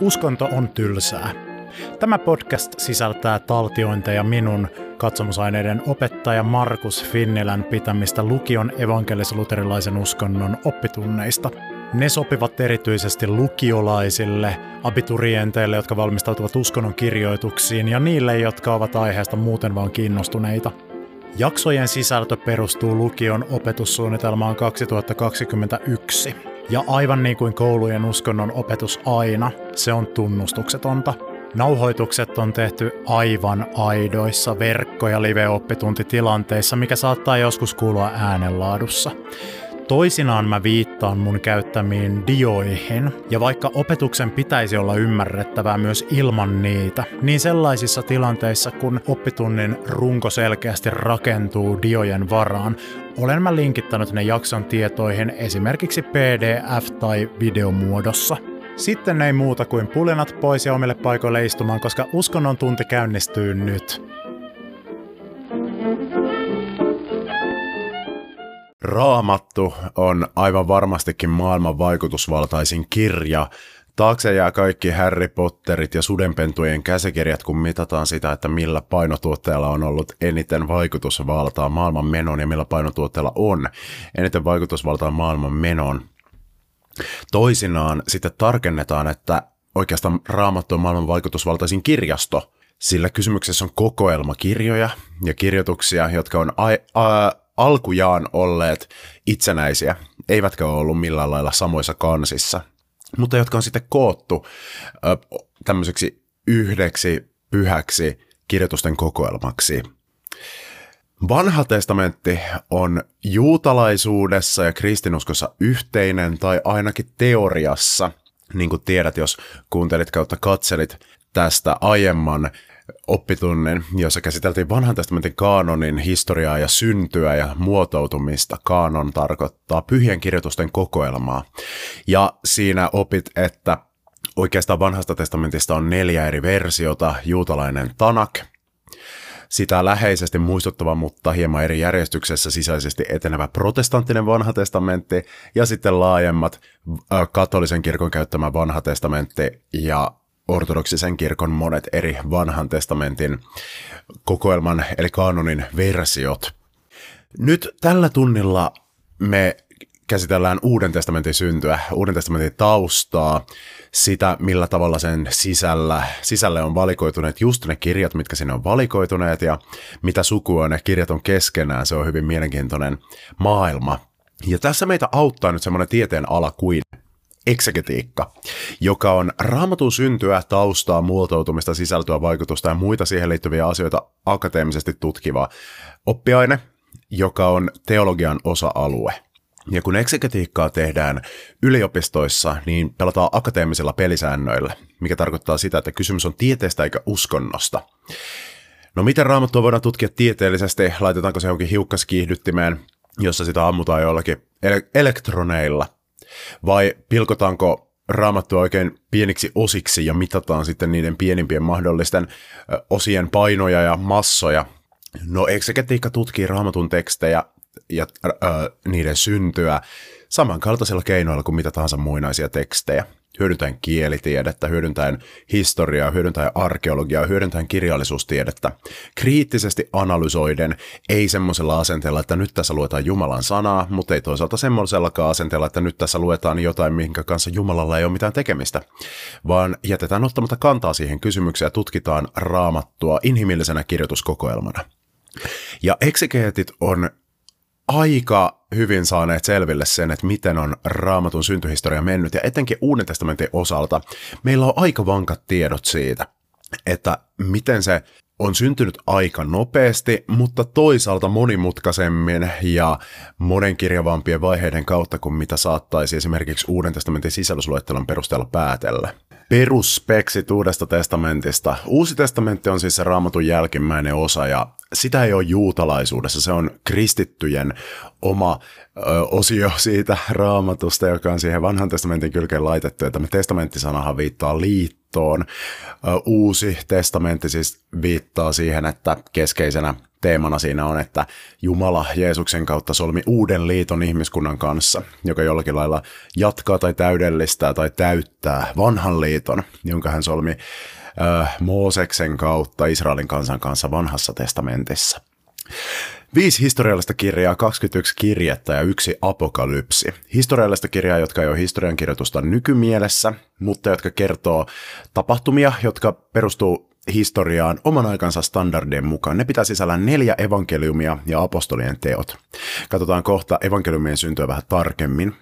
Uskonto on tylsää. Tämä podcast sisältää taltiointeja minun katsomusaineiden opettaja Markus Finnilän pitämistä lukion evankelis-luterilaisen uskonnon oppitunneista. Ne sopivat erityisesti lukiolaisille, abiturienteille, jotka valmistautuvat uskonnon kirjoituksiin ja niille, jotka ovat aiheesta muuten vaan kiinnostuneita. Jaksojen sisältö perustuu lukion opetussuunnitelmaan 2021. Ja aivan niin kuin koulujen uskonnon opetus aina, se on tunnustuksetonta. Nauhoitukset on tehty aivan aidoissa verkko- ja live-oppituntitilanteissa, mikä saattaa joskus kuulua äänenlaadussa. Toisinaan mä viittaan mun käyttämiin dioihin, ja vaikka opetuksen pitäisi olla ymmärrettävää myös ilman niitä, niin sellaisissa tilanteissa, kun oppitunnin runko selkeästi rakentuu diojen varaan, olen mä linkittänyt ne jakson tietoihin esimerkiksi PDF- tai videomuodossa. Sitten ei muuta kuin pulinat pois ja omille paikoille istumaan, koska uskonnon tunti käynnistyy nyt. Raamattu on aivan varmastikin maailman vaikutusvaltaisin kirja. Taakse jää kaikki Harry Potterit ja sudenpentujen käsikirjat, kun mitataan sitä, että millä painotuotteella on ollut eniten vaikutusvaltaa maailman menon ja millä painotuotteella on eniten vaikutusvaltaa maailman menon. Toisinaan sitten tarkennetaan, että oikeastaan Raamattu on maailman vaikutusvaltaisin kirjasto, sillä kysymyksessä on kokoelma kirjoja ja kirjoituksia, jotka on a- a- alkujaan olleet itsenäisiä, eivätkä ole ollut millään lailla samoissa kansissa, mutta jotka on sitten koottu tämmöiseksi yhdeksi pyhäksi kirjoitusten kokoelmaksi. Vanha testamentti on juutalaisuudessa ja kristinuskossa yhteinen tai ainakin teoriassa, niin kuin tiedät, jos kuuntelit kautta katselit tästä aiemman oppitunnin, jossa käsiteltiin vanhan testamentin kaanonin historiaa ja syntyä ja muotoutumista. Kaanon tarkoittaa pyhien kirjoitusten kokoelmaa. Ja siinä opit, että oikeastaan vanhasta testamentista on neljä eri versiota. Juutalainen Tanak, sitä läheisesti muistuttava, mutta hieman eri järjestyksessä sisäisesti etenevä protestanttinen vanha testamentti ja sitten laajemmat katolisen kirkon käyttämä vanha testamentti ja ortodoksisen kirkon monet eri vanhan testamentin kokoelman eli kanonin versiot. Nyt tällä tunnilla me käsitellään Uuden testamentin syntyä, Uuden testamentin taustaa, sitä millä tavalla sen sisällä, sisälle on valikoituneet just ne kirjat, mitkä sinne on valikoituneet ja mitä sukua ne kirjat on keskenään. Se on hyvin mielenkiintoinen maailma. Ja tässä meitä auttaa nyt semmoinen tieteen ala kuin eksegetiikka, joka on raamatun syntyä, taustaa, muotoutumista, sisältöä, vaikutusta ja muita siihen liittyviä asioita akateemisesti tutkiva oppiaine, joka on teologian osa-alue. Ja kun eksegetiikkaa tehdään yliopistoissa, niin pelataan akateemisilla pelisäännöillä, mikä tarkoittaa sitä, että kysymys on tieteestä eikä uskonnosta. No miten raamattua voidaan tutkia tieteellisesti? Laitetaanko se johonkin hiukkaskiihdyttimeen, jossa sitä ammutaan jollakin elektroneilla – vai pilkotaanko raamattua oikein pieniksi osiksi ja mitataan sitten niiden pienimpien mahdollisten osien painoja ja massoja. No eksegetiikka tutkii raamatun tekstejä ja äh, niiden syntyä samankaltaisilla keinoilla kuin mitä tahansa muinaisia tekstejä hyödyntäen kielitiedettä, hyödyntäen historiaa, hyödyntäen arkeologiaa, hyödyntäen kirjallisuustiedettä, kriittisesti analysoiden, ei semmoisella asenteella, että nyt tässä luetaan Jumalan sanaa, mutta ei toisaalta semmoisellakaan asenteella, että nyt tässä luetaan jotain, minkä kanssa Jumalalla ei ole mitään tekemistä, vaan jätetään ottamatta kantaa siihen kysymykseen ja tutkitaan raamattua inhimillisenä kirjoituskokoelmana. Ja eksegeetit on aika hyvin saaneet selville sen, että miten on raamatun syntyhistoria mennyt, ja etenkin Uuden testamentin osalta meillä on aika vankat tiedot siitä, että miten se on syntynyt aika nopeasti, mutta toisaalta monimutkaisemmin ja monenkirjavampien vaiheiden kautta kuin mitä saattaisi esimerkiksi Uuden testamentin sisällysluettelon perusteella päätellä perusspeksit Uudesta testamentista. Uusi testamentti on siis se raamatun jälkimmäinen osa ja sitä ei ole juutalaisuudessa, se on kristittyjen oma ö, osio siitä raamatusta, joka on siihen vanhan testamentin kylkeen laitettu. Ja tämä testamenttisanahan viittaa liittoon. Ö, uusi testamentti siis viittaa siihen, että keskeisenä teemana siinä on, että Jumala Jeesuksen kautta solmi uuden liiton ihmiskunnan kanssa, joka jollakin lailla jatkaa tai täydellistää tai täyttää vanhan liiton, jonka hän solmi äh, Mooseksen kautta Israelin kansan kanssa vanhassa testamentissa. Viisi historiallista kirjaa, 21 kirjettä ja yksi apokalypsi. Historiallista kirjaa, jotka ei ole historiankirjoitusta nykymielessä, mutta jotka kertoo tapahtumia, jotka perustuu historiaan oman aikansa standardien mukaan. Ne pitää sisällään neljä evankeliumia ja apostolien teot. Katsotaan kohta evankeliumien syntyä vähän tarkemmin,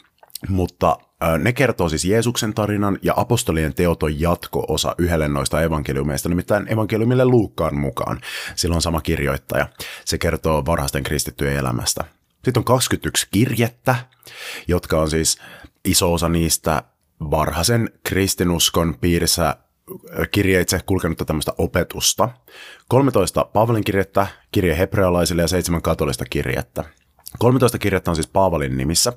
mutta ne kertoo siis Jeesuksen tarinan ja apostolien teot on jatko-osa yhdelle noista evankeliumeista, nimittäin evankeliumille Luukkaan mukaan. Sillä on sama kirjoittaja. Se kertoo varhaisten kristittyjen elämästä. Sitten on 21 kirjettä, jotka on siis iso osa niistä varhaisen kristinuskon piirissä kirjeitse kulkenutta tämmöistä opetusta. 13 Paavalin kirjettä, kirje hebrealaisille ja 7 katolista kirjettä. 13 kirjettä on siis Paavalin nimissä.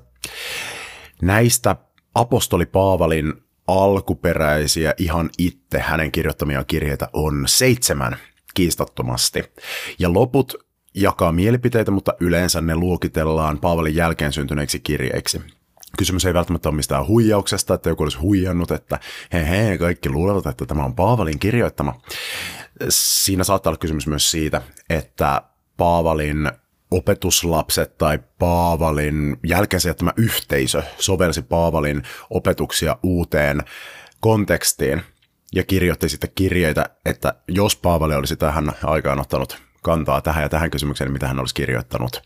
Näistä apostoli Paavalin alkuperäisiä ihan itse hänen kirjoittamia kirjeitä on seitsemän kiistattomasti. Ja loput jakaa mielipiteitä, mutta yleensä ne luokitellaan Paavalin jälkeen syntyneiksi kirjeiksi. Kysymys ei välttämättä ole mistään huijauksesta, että joku olisi huijannut, että he, he kaikki luulevat, että tämä on Paavalin kirjoittama. Siinä saattaa olla kysymys myös siitä, että Paavalin opetuslapset tai Paavalin jälkeensä tämä yhteisö sovelsi Paavalin opetuksia uuteen kontekstiin ja kirjoitti sitten kirjeitä, että jos Paavali olisi tähän aikaan ottanut kantaa tähän ja tähän kysymykseen, niin mitä hän olisi kirjoittanut.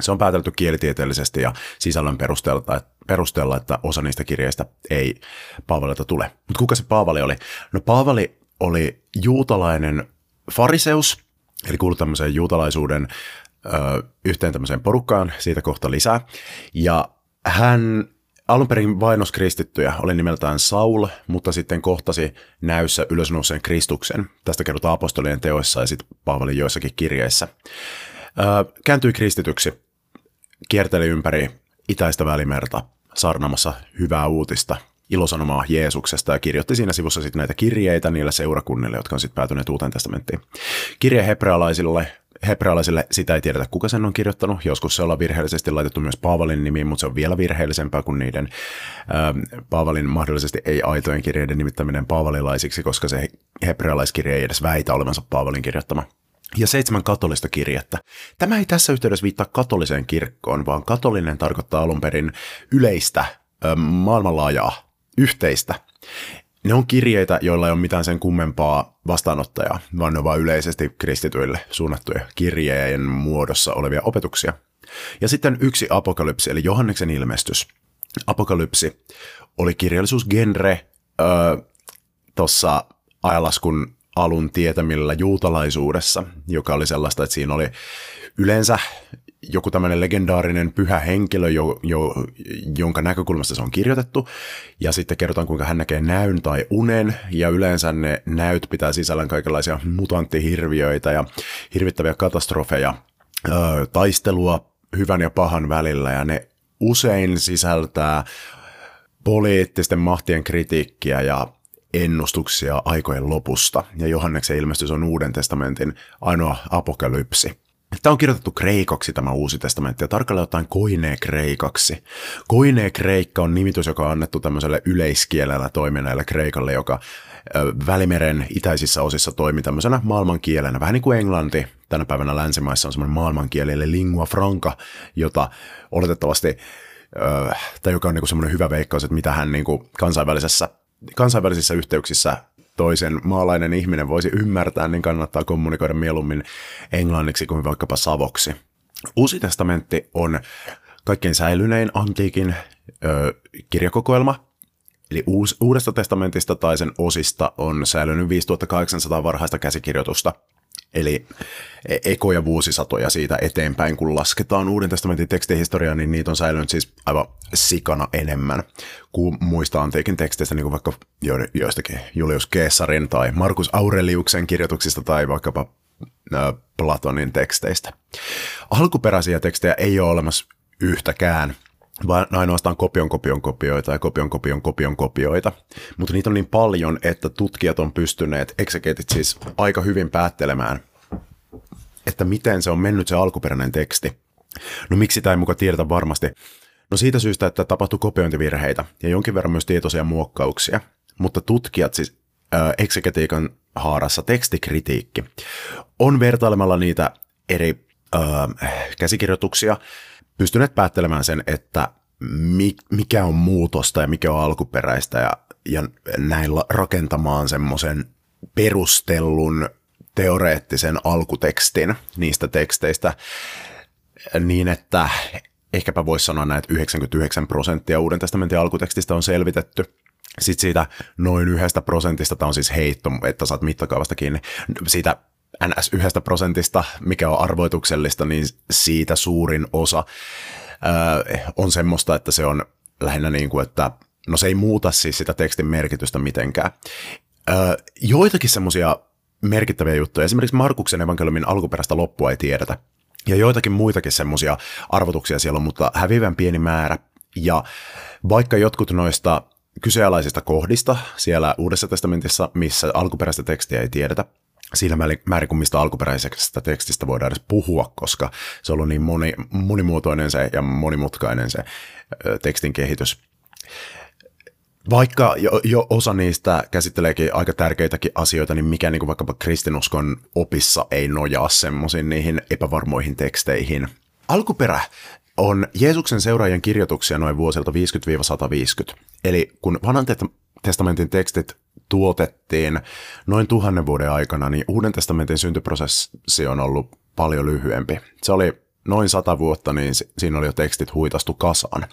Se on päätelty kielitieteellisesti ja sisällön perusteella, perusteella että osa niistä kirjeistä ei Paavalilta tule. Mutta kuka se Paavali oli? No Paavali oli juutalainen fariseus, eli kuului tämmöiseen juutalaisuuden ö, yhteen tämmöiseen porukkaan, siitä kohta lisää. Ja hän alun perin vainos kristittyjä, oli nimeltään Saul, mutta sitten kohtasi näyssä ylösnouseen Kristuksen. Tästä kerrotaan apostolien teoissa ja sitten Paavalin joissakin kirjeissä. Ö, kääntyi kristityksi, kierteli ympäri itäistä välimerta sarnamassa hyvää uutista, ilosanomaa Jeesuksesta ja kirjoitti siinä sivussa sitten näitä kirjeitä niille seurakunnille, jotka on sitten päätyneet uuteen testamenttiin. Kirje hebrealaisille hebrealaisille sitä ei tiedetä, kuka sen on kirjoittanut. Joskus se ollaan virheellisesti laitettu myös Paavalin nimiin, mutta se on vielä virheellisempää kuin niiden ähm, Paavalin mahdollisesti ei-aitojen kirjeiden nimittäminen paavalilaisiksi, koska se hebrealaiskirja ei edes väitä olevansa Paavalin kirjoittama. Ja seitsemän katolista kirjettä. Tämä ei tässä yhteydessä viittaa katoliseen kirkkoon, vaan katolinen tarkoittaa alun perin yleistä, maailmanlaajaa, yhteistä. Ne on kirjeitä, joilla ei ole mitään sen kummempaa vastaanottajaa, vaan ne ovat yleisesti kristityille suunnattuja kirjeen muodossa olevia opetuksia. Ja sitten yksi apokalypsi, eli Johanneksen ilmestys. Apokalypsi oli kirjallisuusgenre tuossa ajalaskun alun tietämillä juutalaisuudessa, joka oli sellaista, että siinä oli yleensä joku tämmöinen legendaarinen pyhä henkilö, jo, jo, jonka näkökulmasta se on kirjoitettu, ja sitten kerrotaan, kuinka hän näkee näyn tai unen, ja yleensä ne näyt pitää sisällään kaikenlaisia mutanttihirviöitä ja hirvittäviä katastrofeja, ö, taistelua hyvän ja pahan välillä, ja ne usein sisältää poliittisten mahtien kritiikkiä ja ennustuksia aikojen lopusta, ja Johanneksen ilmestys on Uuden testamentin ainoa apokalypsi. Tämä on kirjoitettu kreikaksi tämä uusi testamentti ja tarkalleen ottaen koinee kreikaksi. Koinee kreikka on nimitys, joka on annettu tämmöiselle yleiskielellä toimineelle kreikalle, joka Välimeren itäisissä osissa toimi tämmöisenä maailmankielenä, vähän niin kuin englanti tänä päivänä länsimaissa on semmoinen maailmankieli, eli lingua franca, jota oletettavasti, tai joka on niin kuin semmoinen hyvä veikkaus, että mitä hän niin kuin kansainvälisessä, kansainvälisissä yhteyksissä toisen maalainen ihminen voisi ymmärtää, niin kannattaa kommunikoida mieluummin englanniksi kuin vaikkapa savoksi. Uusi testamentti on kaikkein säilynein antiikin ö, kirjakokoelma, Eli uus, Uudesta testamentista tai sen osista on säilynyt 5800 varhaista käsikirjoitusta. Eli e- ekoja vuosisatoja siitä eteenpäin, kun lasketaan Uuden testamentin tekstihistoriaa, niin niitä on säilynyt siis aivan sikana enemmän kuin muista antiikin teksteistä, niin kuin vaikka joistakin Julius Caesarin tai Markus Aureliuksen kirjoituksista tai vaikkapa Platonin teksteistä. Alkuperäisiä tekstejä ei ole olemassa yhtäkään, vaan ainoastaan kopion kopion kopioita ja kopion kopion kopion kopioita. Mutta niitä on niin paljon, että tutkijat on pystyneet, eksegeetit siis, aika hyvin päättelemään, että miten se on mennyt se alkuperäinen teksti. No miksi sitä ei muka tiedetä varmasti? No siitä syystä, että tapahtui kopiointivirheitä ja jonkin verran myös tietoisia muokkauksia. Mutta tutkijat siis äh, eksegetiikan haarassa tekstikritiikki on vertailemalla niitä eri äh, käsikirjoituksia pystyneet päättelemään sen, että mikä on muutosta ja mikä on alkuperäistä ja, ja näin rakentamaan semmoisen perustellun teoreettisen alkutekstin niistä teksteistä niin, että ehkäpä voisi sanoa näin, että 99 prosenttia Uuden testamentin alkutekstistä on selvitetty. Sitten siitä noin yhdestä prosentista, tämä on siis heitto, että saat mittakaavasta kiinni, siitä NS yhdestä prosentista, mikä on arvoituksellista, niin siitä suurin osa äh, on semmoista, että se on lähinnä niin kuin, että no se ei muuta siis sitä tekstin merkitystä mitenkään. Äh, joitakin semmoisia merkittäviä juttuja, esimerkiksi Markuksen evankeliumin alkuperäistä loppua ei tiedetä. Ja joitakin muitakin semmoisia arvotuksia siellä on, mutta hävivän pieni määrä. Ja vaikka jotkut noista kyseenalaisista kohdista siellä Uudessa testamentissa, missä alkuperäistä tekstiä ei tiedetä, siinä määrin kuin mistä alkuperäisestä tekstistä voidaan edes puhua, koska se on ollut niin moni, monimuotoinen se ja monimutkainen se ö, tekstin kehitys. Vaikka jo, jo osa niistä käsitteleekin aika tärkeitäkin asioita, niin mikä niin kuin vaikkapa kristinuskon opissa ei nojaa semmoisiin niihin epävarmoihin teksteihin. Alkuperä on Jeesuksen seuraajien kirjoituksia noin vuosilta 50-150. Eli kun vanhan testamentin tekstit tuotettiin noin tuhannen vuoden aikana, niin Uuden testamentin syntyprosessi on ollut paljon lyhyempi. Se oli noin sata vuotta, niin siinä oli jo tekstit huitastu kasaan.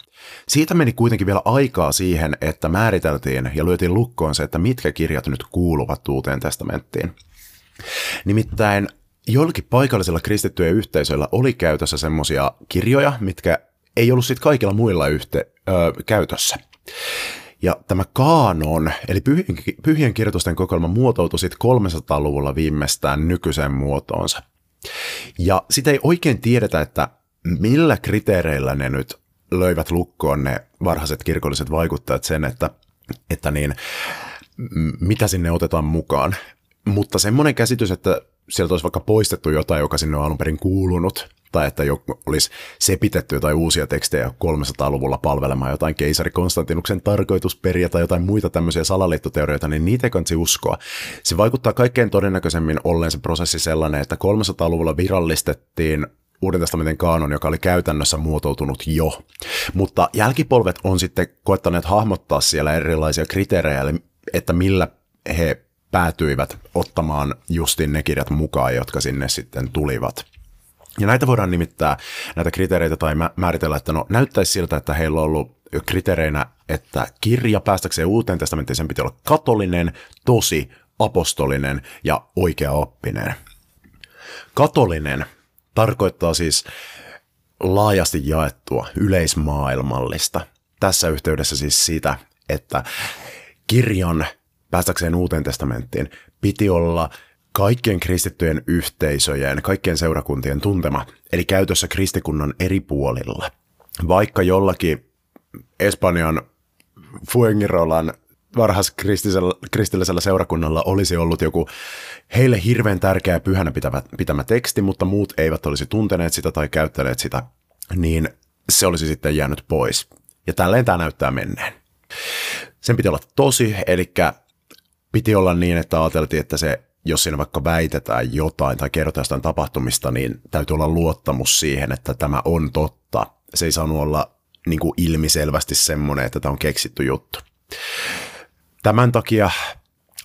Siitä meni kuitenkin vielä aikaa siihen, että määriteltiin ja lyötiin lukkoon se, että mitkä kirjat nyt kuuluvat Uuteen testamenttiin. Nimittäin joillakin paikallisilla kristittyjen yhteisöillä oli käytössä semmoisia kirjoja, mitkä ei ollut sitten kaikilla muilla yhte, ö, käytössä. Ja tämä kaanon, eli pyhien, pyhien kirjoitusten kokoelma muotoutui sitten 300-luvulla viimeistään nykyiseen muotoonsa. Ja sitä ei oikein tiedetä, että millä kriteereillä ne nyt löivät lukkoon ne varhaiset kirkolliset vaikuttajat sen, että, että niin, mitä sinne otetaan mukaan. Mutta semmoinen käsitys, että sieltä olisi vaikka poistettu jotain, joka sinne on alun perin kuulunut, tai että joku olisi sepitetty jotain uusia tekstejä 300-luvulla palvelemaan jotain keisari Konstantinuksen tarkoitusperiä tai jotain muita tämmöisiä salaliittoteorioita, niin niitä ei kannattaa uskoa. Se vaikuttaa kaikkein todennäköisemmin olleen se prosessi sellainen, että 300-luvulla virallistettiin Uuden testamentin kaanon, joka oli käytännössä muotoutunut jo. Mutta jälkipolvet on sitten koettaneet hahmottaa siellä erilaisia kriteerejä, että millä he päätyivät ottamaan justin ne kirjat mukaan, jotka sinne sitten tulivat. Ja näitä voidaan nimittää, näitä kriteereitä tai määritellä, että no näyttäisi siltä, että heillä on ollut kriteereinä, että kirja päästäkseen uuteen testamenttiin sen piti olla katolinen, tosi, apostolinen ja oikeaoppinen. Katolinen tarkoittaa siis laajasti jaettua, yleismaailmallista. Tässä yhteydessä siis sitä, että kirjan päästäkseen uuteen testamenttiin piti olla kaikkien kristittyjen yhteisöjen, kaikkien seurakuntien tuntema, eli käytössä kristikunnan eri puolilla. Vaikka jollakin Espanjan Fuengirolan varhaiskristillisellä seurakunnalla olisi ollut joku heille hirveän tärkeä pyhänä pitävä, pitämä teksti, mutta muut eivät olisi tunteneet sitä tai käyttäneet sitä, niin se olisi sitten jäänyt pois. Ja tälleen tämä näyttää menneen. Sen piti olla tosi, eli piti olla niin, että ajateltiin, että se jos siinä vaikka väitetään jotain tai kerrotaan jostain tapahtumista, niin täytyy olla luottamus siihen, että tämä on totta. Se ei saanut olla niin kuin ilmiselvästi semmoinen, että tämä on keksitty juttu. Tämän takia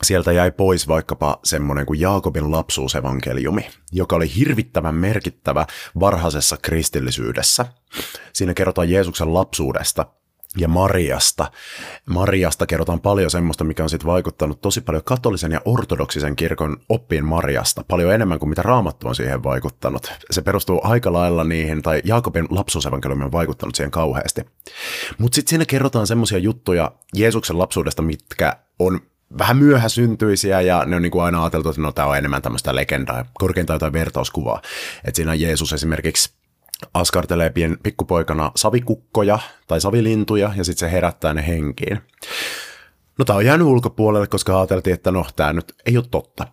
sieltä jäi pois vaikkapa semmoinen kuin Jaakobin lapsuusevankeliumi, joka oli hirvittävän merkittävä varhaisessa kristillisyydessä. Siinä kerrotaan Jeesuksen lapsuudesta ja Mariasta. Mariasta kerrotaan paljon semmoista, mikä on sitten vaikuttanut tosi paljon katolisen ja ortodoksisen kirkon oppiin Mariasta, paljon enemmän kuin mitä Raamattu on siihen vaikuttanut. Se perustuu aika lailla niihin, tai Jaakobin lapsuusevankeliumi on vaikuttanut siihen kauheasti. Mutta sitten siinä kerrotaan semmoisia juttuja Jeesuksen lapsuudesta, mitkä on vähän myöhäsyntyisiä ja ne on niin kuin aina ajateltu, että no tämä on enemmän tämmöistä legendaa, korkeintaan jotain vertauskuvaa. Että siinä Jeesus esimerkiksi askartelee pien, pikkupoikana savikukkoja tai savilintuja ja sitten se herättää ne henkiin. No tämä on jäänyt ulkopuolelle, koska ajateltiin, että no tämä nyt ei ole totta.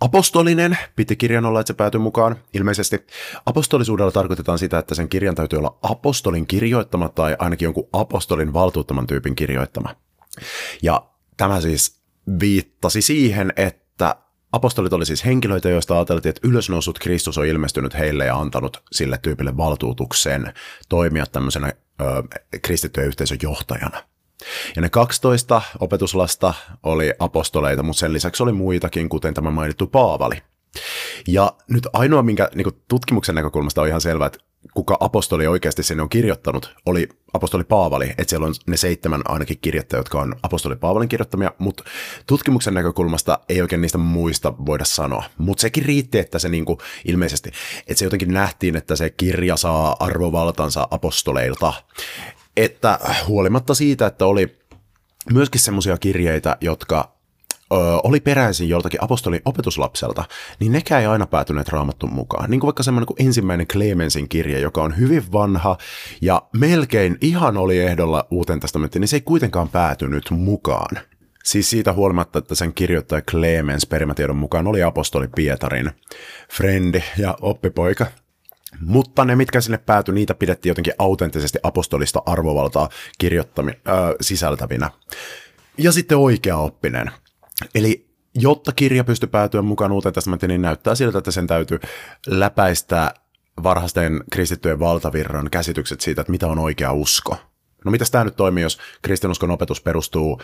apostolinen piti kirjan olla, että se päätyi mukaan. Ilmeisesti apostolisuudella tarkoitetaan sitä, että sen kirjan täytyy olla apostolin kirjoittama tai ainakin jonkun apostolin valtuuttaman tyypin kirjoittama. Ja tämä siis viittasi siihen, että apostolit oli siis henkilöitä, joista ajateltiin, että ylösnousut Kristus on ilmestynyt heille ja antanut sille tyypille valtuutuksen toimia tämmöisenä ö, kristittyjen yhteisön johtajana. Ja ne 12 opetuslasta oli apostoleita, mutta sen lisäksi oli muitakin, kuten tämä mainittu Paavali. Ja nyt ainoa, minkä niin tutkimuksen näkökulmasta on ihan selvää, että kuka apostoli oikeasti sinne on kirjoittanut, oli apostoli Paavali, että siellä on ne seitsemän ainakin kirjettä, jotka on apostoli Paavalin kirjoittamia, mutta tutkimuksen näkökulmasta ei oikein niistä muista voida sanoa. Mutta sekin riitti, että se niinku, ilmeisesti, että se jotenkin nähtiin, että se kirja saa arvovaltansa apostoleilta. Että huolimatta siitä, että oli myöskin semmoisia kirjeitä, jotka oli peräisin joltakin apostolin opetuslapselta, niin nekään ei aina päätyneet raamattuun mukaan. Niin kuin vaikka semmoinen kuin ensimmäinen Clemensin kirje, joka on hyvin vanha ja melkein ihan oli ehdolla uuteen testamenttiin, niin se ei kuitenkaan päätynyt mukaan. Siis siitä huolimatta, että sen kirjoittaja Clemens perimätiedon mukaan oli apostoli Pietarin frendi ja oppipoika. Mutta ne, mitkä sinne päätyi, niitä pidettiin jotenkin autenttisesti apostolista arvovaltaa kirjoittami, äh, sisältävinä. Ja sitten oikea oppinen. Eli jotta kirja pystyy päätyä mukaan uuteen testamentiin, niin näyttää siltä, että sen täytyy läpäistä varhaisten kristittyjen valtavirran käsitykset siitä, että mitä on oikea usko. No mitäs tämä nyt toimii, jos kristinuskon opetus perustuu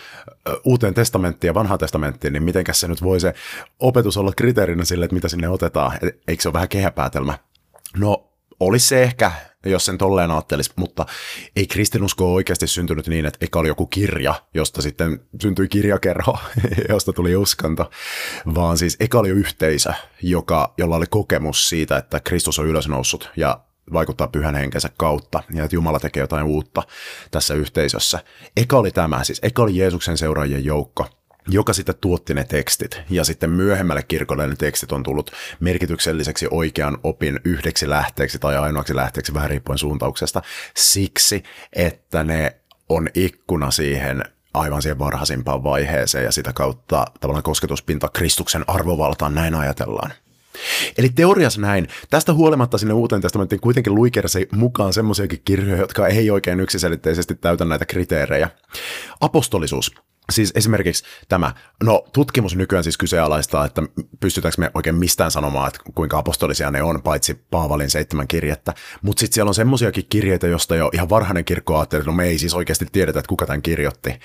uuteen testamenttiin ja vanhaan testamenttiin, niin mitenkäs se nyt voi se opetus olla kriteerinä sille, että mitä sinne otetaan? Eikö se ole vähän kehäpäätelmä? No, olisi se ehkä, jos sen tolleen ajattelisi, mutta ei kristinusko ole oikeasti syntynyt niin, että eka oli joku kirja, josta sitten syntyi kirjakerho, josta tuli uskonto, vaan siis eka oli yhteisö, joka, jolla oli kokemus siitä, että Kristus on ylösnoussut ja vaikuttaa pyhän henkensä kautta ja että Jumala tekee jotain uutta tässä yhteisössä. Eka oli tämä, siis eka oli Jeesuksen seuraajien joukko, joka sitten tuotti ne tekstit. Ja sitten myöhemmälle kirkolle ne tekstit on tullut merkitykselliseksi oikean opin yhdeksi lähteeksi tai ainoaksi lähteeksi, vähän riippuen suuntauksesta, siksi, että ne on ikkuna siihen aivan siihen varhaisimpaan vaiheeseen ja sitä kautta tavallaan kosketuspinta Kristuksen arvovaltaan, näin ajatellaan. Eli teoriassa näin. Tästä huolimatta sinne uuteen testamenttiin kuitenkin luikersi mukaan semmoisiakin kirjoja, jotka ei oikein yksiselitteisesti täytä näitä kriteerejä. Apostolisuus Siis esimerkiksi tämä, no tutkimus nykyään siis kyseenalaistaa, että pystytäänkö me oikein mistään sanomaan, että kuinka apostolisia ne on, paitsi Paavalin seitsemän kirjettä. Mutta sitten siellä on semmoisiakin kirjeitä, josta jo ihan varhainen kirkko ajatteli, että no me ei siis oikeasti tiedetä, että kuka tämän kirjoitti.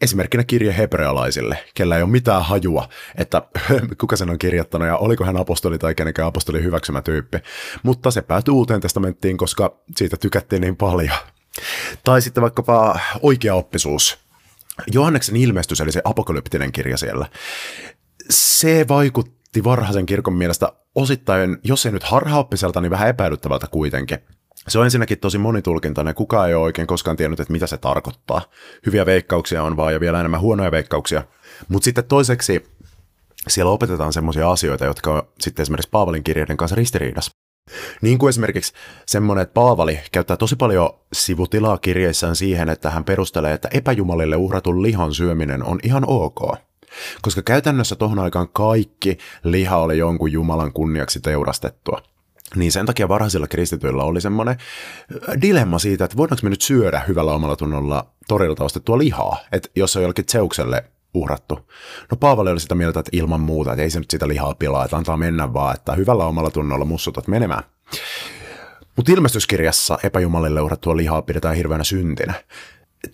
Esimerkkinä kirje hebrealaisille, kellä ei ole mitään hajua, että kuka sen on kirjoittanut ja oliko hän apostoli tai kenenkään apostoli hyväksymä tyyppi. Mutta se päätyi uuteen testamenttiin, koska siitä tykättiin niin paljon. Tai sitten vaikkapa oikeaoppisuus Johanneksen ilmestys, eli se apokalyptinen kirja siellä, se vaikutti varhaisen kirkon mielestä osittain, jos ei nyt harhaoppiselta, niin vähän epäilyttävältä kuitenkin. Se on ensinnäkin tosi monitulkintainen, kukaan ei ole oikein koskaan tiennyt, että mitä se tarkoittaa. Hyviä veikkauksia on vaan ja vielä enemmän huonoja veikkauksia. Mutta sitten toiseksi siellä opetetaan semmoisia asioita, jotka on sitten esimerkiksi Paavalin kirjeiden kanssa ristiriidassa. Niin kuin esimerkiksi semmoinen, että Paavali käyttää tosi paljon sivutilaa kirjeissään siihen, että hän perustelee, että epäjumalille uhratun lihan syöminen on ihan ok. Koska käytännössä tohon aikaan kaikki liha oli jonkun Jumalan kunniaksi teurastettua. Niin sen takia varhaisilla kristityillä oli semmoinen äh, dilemma siitä, että voidaanko me nyt syödä hyvällä omalla tunnolla torilta ostettua lihaa, että jos on jollekin Zeukselle uhrattu. No Paavali oli sitä mieltä, että ilman muuta, että ei se nyt sitä lihaa pilaa, että antaa mennä vaan, että hyvällä omalla tunnolla mussutat menemään. Mutta ilmestyskirjassa epäjumalille uhrattua lihaa pidetään hirveänä syntinä.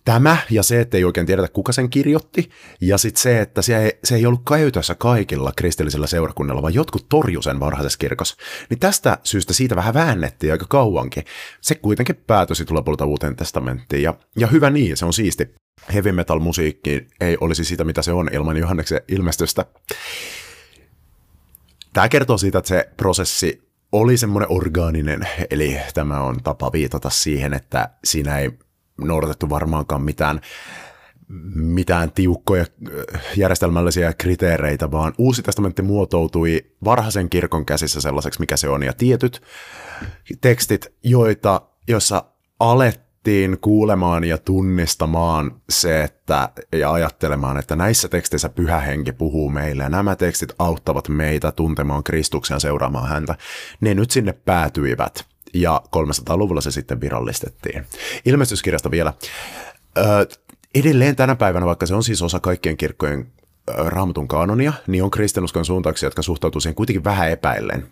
Tämä ja se, että ei oikein tiedetä, kuka sen kirjoitti, ja sitten se, että se ei, se ei ollut käytössä kaikilla kristillisillä seurakunnilla, vaan jotkut torju sen varhaisessa kirkossa. Niin tästä syystä siitä vähän väännettiin aika kauankin. Se kuitenkin päätösi lopulta uuteen testamenttiin, ja, ja hyvä niin, se on siisti heavy metal musiikki ei olisi sitä, mitä se on ilman Johanneksen ilmestystä. Tämä kertoo siitä, että se prosessi oli semmoinen orgaaninen, eli tämä on tapa viitata siihen, että siinä ei noudatettu varmaankaan mitään, mitään tiukkoja äh, järjestelmällisiä kriteereitä, vaan uusi testamentti muotoutui varhaisen kirkon käsissä sellaiseksi, mikä se on, ja tietyt tekstit, joita, joissa alettiin opittiin kuulemaan ja tunnistamaan se, että, ja ajattelemaan, että näissä teksteissä pyhä henki puhuu meille, ja nämä tekstit auttavat meitä tuntemaan Kristuksen ja seuraamaan häntä, ne nyt sinne päätyivät, ja 300-luvulla se sitten virallistettiin. Ilmestyskirjasta vielä. Ö, edelleen tänä päivänä, vaikka se on siis osa kaikkien kirkkojen raamatun kanonia, niin on kristinuskon suuntauksia, jotka suhtautuu siihen kuitenkin vähän epäillen.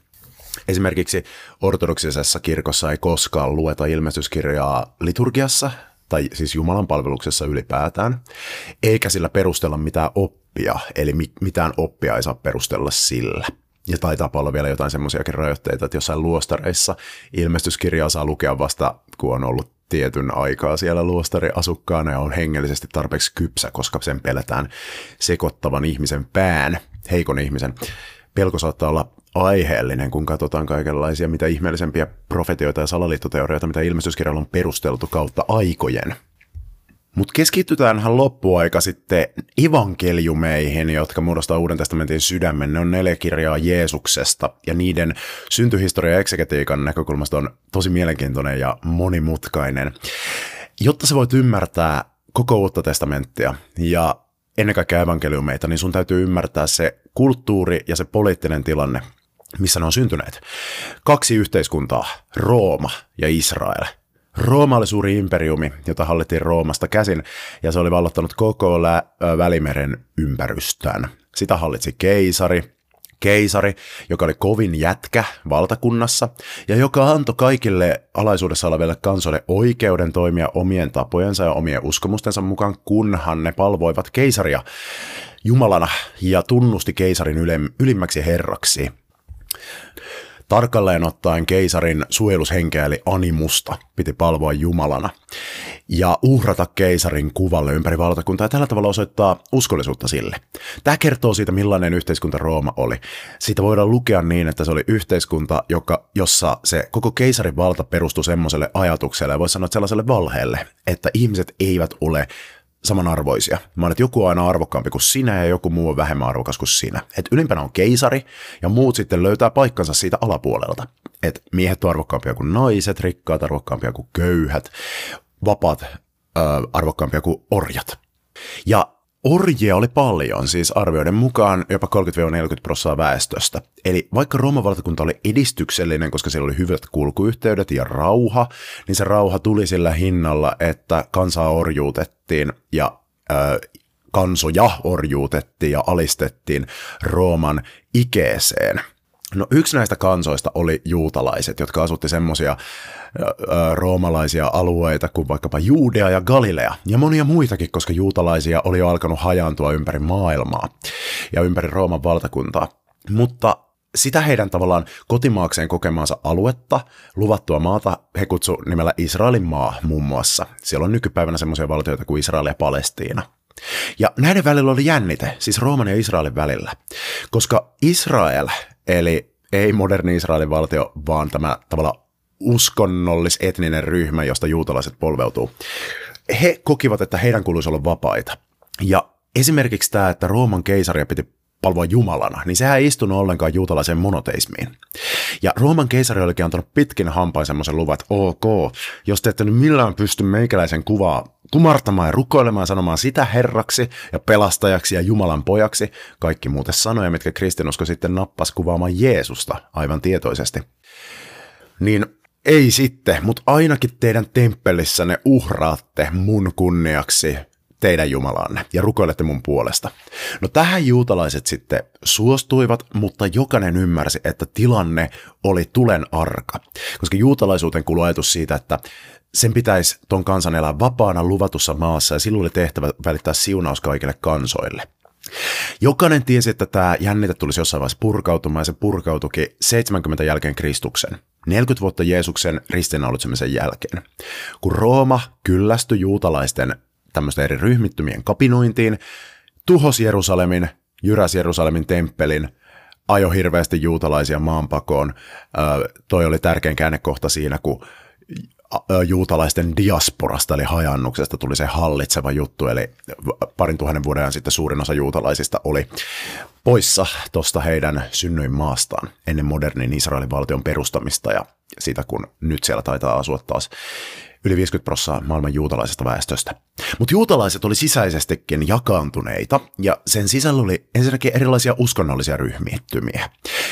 Esimerkiksi ortodoksisessa kirkossa ei koskaan lueta ilmestyskirjaa liturgiassa, tai siis Jumalan palveluksessa ylipäätään, eikä sillä perustella mitään oppia, eli mitään oppia ei saa perustella sillä. Ja taitaa olla vielä jotain semmoisiakin rajoitteita, että jossain luostareissa ilmestyskirjaa saa lukea vasta, kun on ollut tietyn aikaa siellä luostariasukkaana ja on hengellisesti tarpeeksi kypsä, koska sen pelätään sekoittavan ihmisen pään, heikon ihmisen. Pelko saattaa olla aiheellinen, kun katsotaan kaikenlaisia mitä ihmeellisempiä profetioita ja salaliittoteorioita, mitä ilmestyskirjalla on perusteltu kautta aikojen. Mutta keskitytäänhän loppuaika sitten evankeliumeihin, jotka muodostaa Uuden testamentin sydämen. Ne on neljä kirjaa Jeesuksesta, ja niiden syntyhistoria ja eksegetiikan näkökulmasta on tosi mielenkiintoinen ja monimutkainen. Jotta sä voit ymmärtää koko Uutta testamenttia ja ennen kaikkea evankeliumeita, niin sun täytyy ymmärtää se kulttuuri ja se poliittinen tilanne, missä ne on syntyneet. Kaksi yhteiskuntaa, Rooma ja Israel. Rooma oli suuri imperiumi, jota hallittiin Roomasta käsin, ja se oli vallottanut koko lä- Välimeren ympärystään. Sitä hallitsi keisari, keisari, joka oli kovin jätkä valtakunnassa, ja joka antoi kaikille alaisuudessa oleville kansoille oikeuden toimia omien tapojensa ja omien uskomustensa mukaan, kunhan ne palvoivat keisaria Jumalana ja tunnusti keisarin ylimmäksi herraksi. Tarkalleen ottaen keisarin suojelushenkeä eli animusta piti palvoa Jumalana ja uhrata keisarin kuvalle ympäri valtakuntaa ja tällä tavalla osoittaa uskollisuutta sille. Tämä kertoo siitä, millainen yhteiskunta Rooma oli. Siitä voidaan lukea niin, että se oli yhteiskunta, joka, jossa se koko keisarin valta perustui semmoiselle ajatukselle ja voisi sanoa sellaiselle valheelle, että ihmiset eivät ole samanarvoisia. Mä että joku on aina arvokkaampi kuin sinä ja joku muu on vähemmän arvokas kuin sinä. Et ylimpänä on keisari ja muut sitten löytää paikkansa siitä alapuolelta. Et miehet on arvokkaampia kuin naiset, rikkaat arvokkaampia kuin köyhät, vapaat äh, arvokkaampia kuin orjat. Ja Orjia oli paljon, siis arvioiden mukaan jopa 30-40 prosenttia väestöstä. Eli vaikka Rooman valtakunta oli edistyksellinen, koska siellä oli hyvät kulkuyhteydet ja rauha, niin se rauha tuli sillä hinnalla, että kansaa orjuutettiin ja ö, kansoja orjuutettiin ja alistettiin Rooman ikeeseen – No yksi näistä kansoista oli juutalaiset, jotka asutti semmoisia roomalaisia alueita kuin vaikkapa Juudea ja Galilea ja monia muitakin, koska juutalaisia oli jo alkanut hajaantua ympäri maailmaa ja ympäri Rooman valtakuntaa. Mutta sitä heidän tavallaan kotimaakseen kokemaansa aluetta, luvattua maata, he kutsu nimellä Israelin maa muun muassa. Siellä on nykypäivänä semmoisia valtioita kuin Israel ja Palestiina. Ja näiden välillä oli jännite, siis Rooman ja Israelin välillä, koska Israel Eli ei moderni Israelin valtio, vaan tämä tavallaan uskonnollis-etninen ryhmä, josta juutalaiset polveutuu. He kokivat, että heidän kuuluisi olla vapaita. Ja esimerkiksi tämä, että Rooman keisaria piti palvoa Jumalana, niin sehän ei istunut ollenkaan juutalaiseen monoteismiin. Ja Rooman keisari olikin antanut pitkin hampain semmoisen luvan, että ok, jos te ette nyt millään pysty meikäläisen kuvaa kumartamaan ja rukoilemaan sanomaan sitä herraksi ja pelastajaksi ja Jumalan pojaksi, kaikki muuten sanoja, mitkä kristinusko sitten nappasi kuvaamaan Jeesusta aivan tietoisesti. Niin ei sitten, mutta ainakin teidän temppelissänne uhraatte mun kunniaksi teidän Jumalanne ja rukoilette mun puolesta. No tähän juutalaiset sitten suostuivat, mutta jokainen ymmärsi, että tilanne oli tulen arka. Koska juutalaisuuteen kuuluu ajatus siitä, että sen pitäisi ton kansan elää vapaana luvatussa maassa ja silloin oli tehtävä välittää siunaus kaikille kansoille. Jokainen tiesi, että tämä jännite tulisi jossain vaiheessa purkautumaan ja se purkautuki 70 jälkeen Kristuksen. 40 vuotta Jeesuksen ristiinnaulitsemisen jälkeen. Kun Rooma kyllästyi juutalaisten tämmöisten eri ryhmittymien kapinointiin, tuhosi Jerusalemin, jyräsi Jerusalemin temppelin, ajo hirveästi juutalaisia maanpakoon. toi oli tärkein käännekohta siinä, kun juutalaisten diasporasta eli hajannuksesta tuli se hallitseva juttu, eli parin tuhannen vuoden ajan sitten suurin osa juutalaisista oli poissa tuosta heidän synnyin maastaan ennen modernin Israelin valtion perustamista ja sitä, kun nyt siellä taitaa asua taas yli 50 prosenttia maailman juutalaisesta väestöstä. Mutta juutalaiset oli sisäisestikin jakaantuneita, ja sen sisällä oli ensinnäkin erilaisia uskonnollisia ryhmittymiä.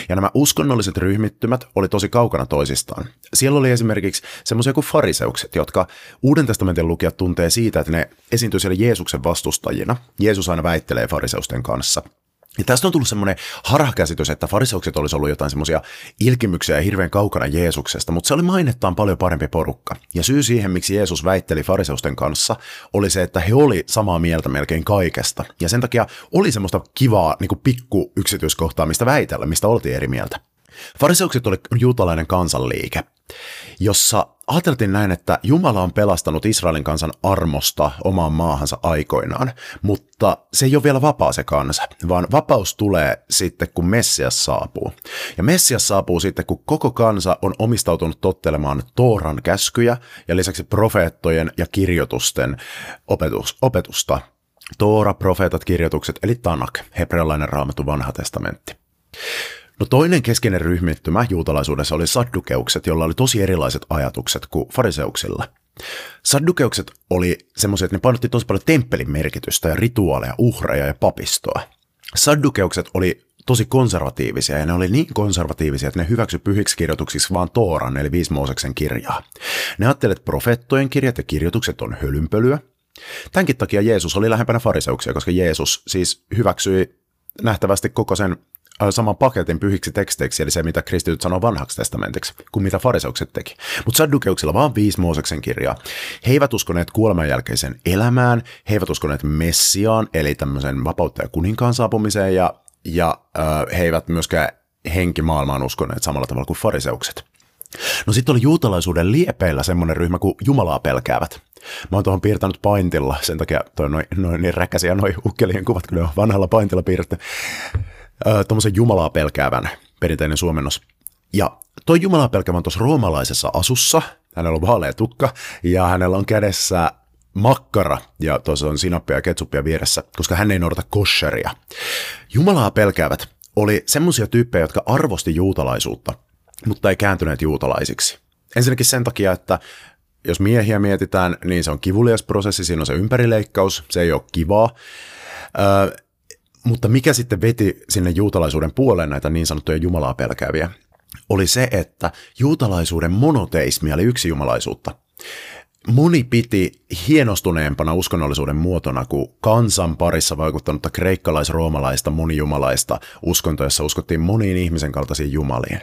Ja nämä uskonnolliset ryhmittymät oli tosi kaukana toisistaan. Siellä oli esimerkiksi semmoisia kuin fariseukset, jotka Uuden testamentin lukijat tuntee siitä, että ne esiintyy siellä Jeesuksen vastustajina. Jeesus aina väittelee fariseusten kanssa. Ja tästä on tullut semmoinen harhakäsitys, että fariseukset olisi ollut jotain semmoisia ilkimyksiä hirveän kaukana Jeesuksesta, mutta se oli mainettaan paljon parempi porukka. Ja syy siihen, miksi Jeesus väitteli fariseusten kanssa, oli se, että he oli samaa mieltä melkein kaikesta. Ja sen takia oli semmoista kivaa niin pikku yksityiskohtaa, mistä väitellä, mistä oltiin eri mieltä. Fariseukset oli juutalainen kansanliike, jossa ajateltiin näin, että Jumala on pelastanut Israelin kansan armosta omaan maahansa aikoinaan, mutta se ei ole vielä vapaa se kansa, vaan vapaus tulee sitten, kun Messias saapuu. Ja Messias saapuu sitten, kun koko kansa on omistautunut tottelemaan Tooran käskyjä ja lisäksi profeettojen ja kirjoitusten opetus, opetusta. Toora, profeetat, kirjoitukset, eli Tanak, hebrealainen raamattu vanha testamentti. No toinen keskeinen ryhmittymä juutalaisuudessa oli saddukeukset, joilla oli tosi erilaiset ajatukset kuin fariseuksilla. Saddukeukset oli semmoisia, että ne painotti tosi paljon temppelin merkitystä ja rituaaleja, uhreja ja papistoa. Saddukeukset oli tosi konservatiivisia ja ne oli niin konservatiivisia, että ne hyväksy pyhiksi kirjoituksiksi vaan Tooran eli viisi Mooseksen kirjaa. Ne ajattelivat, että profettojen kirjat ja kirjoitukset on hölynpölyä. Tämänkin takia Jeesus oli lähempänä fariseuksia, koska Jeesus siis hyväksyi nähtävästi koko sen saman paketin pyhiksi teksteiksi, eli se, mitä kristityt sanoo vanhaksi testamentiksi, kuin mitä fariseukset teki. Mutta saddukeuksilla vaan viisi Mooseksen kirjaa. He eivät uskoneet kuoleman jälkeisen elämään, he eivät uskoneet Messiaan, eli tämmöisen vapauttaja kuninkaan saapumiseen, ja, ja äh, he eivät myöskään henkimaailmaan uskoneet samalla tavalla kuin fariseukset. No sitten oli juutalaisuuden liepeillä semmoinen ryhmä kuin Jumalaa pelkäävät. Mä oon tuohon piirtänyt paintilla, sen takia toi noin noi niin räkäsiä noin ukkelien kuvat, ne on vanhalla paintilla piirretty tuommoisen Jumalaa pelkäävän perinteinen suomennos. Ja toi Jumalaa pelkäävän tuossa roomalaisessa asussa, hänellä on vaalea tukka, ja hänellä on kädessä makkara, ja tuossa on sinappia ja ketsuppia vieressä, koska hän ei noudata kosheria. Jumalaa pelkäävät oli semmoisia tyyppejä, jotka arvosti juutalaisuutta, mutta ei kääntyneet juutalaisiksi. Ensinnäkin sen takia, että jos miehiä mietitään, niin se on kivulias prosessi, siinä on se ympärileikkaus, se ei ole kivaa. Mutta mikä sitten veti sinne juutalaisuuden puoleen näitä niin sanottuja jumalaa pelkääviä, oli se, että juutalaisuuden monoteismi oli yksi jumalaisuutta. Moni piti hienostuneempana uskonnollisuuden muotona kuin kansan parissa vaikuttanutta kreikkalais-roomalaista monijumalaista uskontoa, jossa uskottiin moniin ihmisen kaltaisiin jumaliin.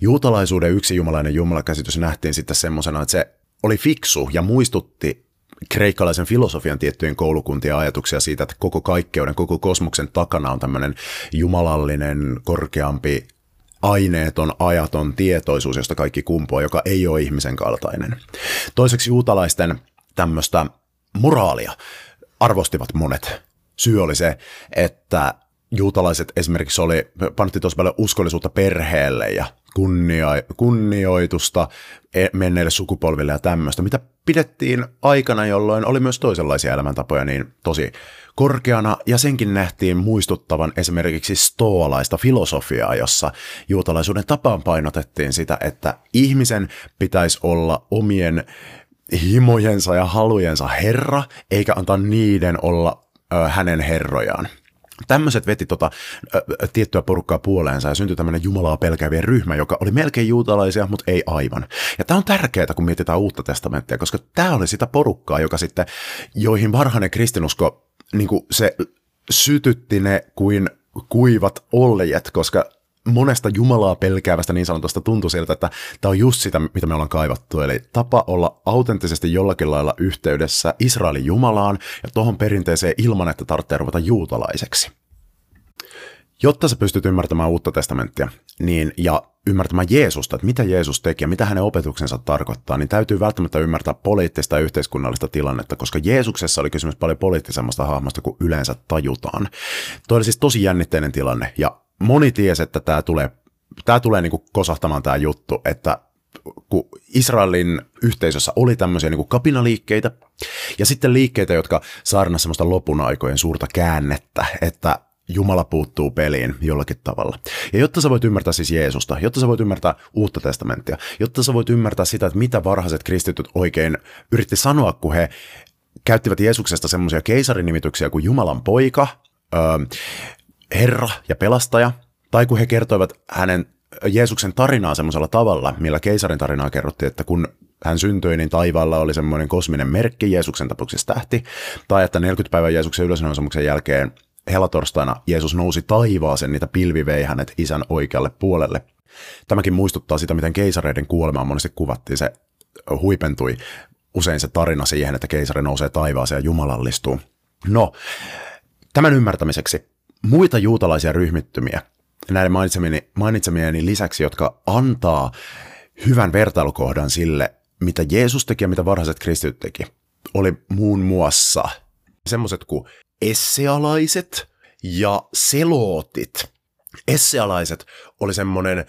Juutalaisuuden yksi jumalainen jumalakäsitys nähtiin sitten semmoisena, että se oli fiksu ja muistutti kreikkalaisen filosofian tiettyjen koulukuntien ajatuksia siitä, että koko kaikkeuden, koko kosmoksen takana on tämmöinen jumalallinen, korkeampi aineeton, ajaton tietoisuus, josta kaikki kumpuaa, joka ei ole ihmisen kaltainen. Toiseksi juutalaisten tämmöistä moraalia arvostivat monet. Syy oli se, että juutalaiset esimerkiksi oli, panetti tosi paljon uskollisuutta perheelle ja kunnia, kunnioitusta e, menneille sukupolville ja tämmöistä, mitä pidettiin aikana, jolloin oli myös toisenlaisia elämäntapoja niin tosi korkeana, ja senkin nähtiin muistuttavan esimerkiksi stoalaista filosofiaa, jossa juutalaisuuden tapaan painotettiin sitä, että ihmisen pitäisi olla omien himojensa ja halujensa herra, eikä antaa niiden olla ö, hänen herrojaan tämmöiset veti tota, ä, tiettyä porukkaa puoleensa ja syntyi tämmöinen Jumalaa pelkäävien ryhmä, joka oli melkein juutalaisia, mutta ei aivan. Ja tämä on tärkeää, kun mietitään uutta testamenttia, koska tämä oli sitä porukkaa, joka sitten, joihin varhainen kristinusko, niin se sytytti ne kuin kuivat oljet, koska monesta Jumalaa pelkäävästä niin sanotusta tuntui siltä, että tämä on just sitä, mitä me ollaan kaivattu. Eli tapa olla autenttisesti jollakin lailla yhteydessä Israelin Jumalaan ja tuohon perinteeseen ilman, että tarvitsee ruveta juutalaiseksi. Jotta sä pystyt ymmärtämään uutta testamenttia niin, ja ymmärtämään Jeesusta, että mitä Jeesus teki ja mitä hänen opetuksensa tarkoittaa, niin täytyy välttämättä ymmärtää poliittista ja yhteiskunnallista tilannetta, koska Jeesuksessa oli kysymys paljon poliittisemmasta hahmosta kuin yleensä tajutaan. Toi oli siis tosi jännitteinen tilanne, ja moni tiesi, että tämä tulee, tämä tulee niin kuin kosahtamaan tämä juttu, että kun Israelin yhteisössä oli tämmöisiä niin kuin kapinaliikkeitä, ja sitten liikkeitä, jotka saarnasivat semmoista lopun aikojen suurta käännettä, että Jumala puuttuu peliin jollakin tavalla. Ja jotta sä voit ymmärtää siis Jeesusta, jotta sä voit ymmärtää uutta testamenttia, jotta sä voit ymmärtää sitä, että mitä varhaiset kristityt oikein yritti sanoa, kun he käyttivät Jeesuksesta semmoisia keisarinimityksiä kuin Jumalan poika, öö, Herra ja pelastaja, tai kun he kertoivat hänen Jeesuksen tarinaa semmoisella tavalla, millä keisarin tarinaa kerrottiin, että kun hän syntyi, niin taivaalla oli semmoinen kosminen merkki Jeesuksen tapauksessa tähti, tai että 40 päivän Jeesuksen ylösnousemuksen jälkeen helatorstaina Jeesus nousi taivaaseen, niitä pilvi vei hänet isän oikealle puolelle. Tämäkin muistuttaa sitä, miten keisareiden kuolemaa monesti kuvattiin. Se huipentui usein se tarina siihen, että keisari nousee taivaaseen ja jumalallistuu. No, tämän ymmärtämiseksi muita juutalaisia ryhmittymiä, näiden mainitsemieni, mainitsemieni lisäksi, jotka antaa hyvän vertailukohdan sille, mitä Jeesus teki ja mitä varhaiset kristityt teki, oli muun muassa semmoiset kuin essealaiset ja selootit. Essealaiset oli semmoinen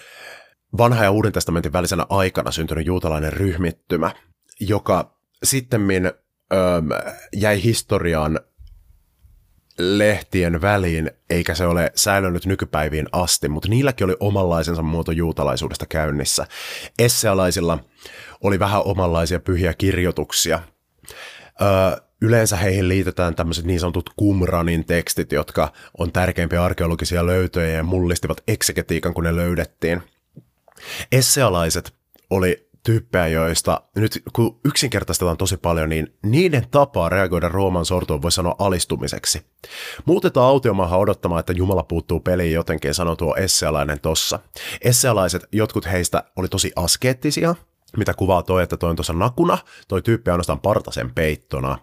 vanha ja uuden testamentin välisenä aikana syntynyt juutalainen ryhmittymä, joka sitten jäi historiaan lehtien väliin, eikä se ole säilynyt nykypäiviin asti, mutta niilläkin oli omanlaisensa muoto juutalaisuudesta käynnissä. Essealaisilla oli vähän omanlaisia pyhiä kirjoituksia. Öö, yleensä heihin liitetään tämmöiset niin sanotut Qumranin tekstit, jotka on tärkeimpiä arkeologisia löytöjä ja mullistivat eksegetiikan, kun ne löydettiin. Essealaiset oli tyyppejä, joista nyt kun yksinkertaistetaan tosi paljon, niin niiden tapaa reagoida Rooman sortoon voi sanoa alistumiseksi. Muutetaan autiomaahan odottamaan, että Jumala puuttuu peliin jotenkin, sanoo tuo essealainen tossa. Essealaiset, jotkut heistä oli tosi askeettisia, mitä kuvaa toi, että toi on tuossa nakuna, toi tyyppi ainoastaan partasen peittona.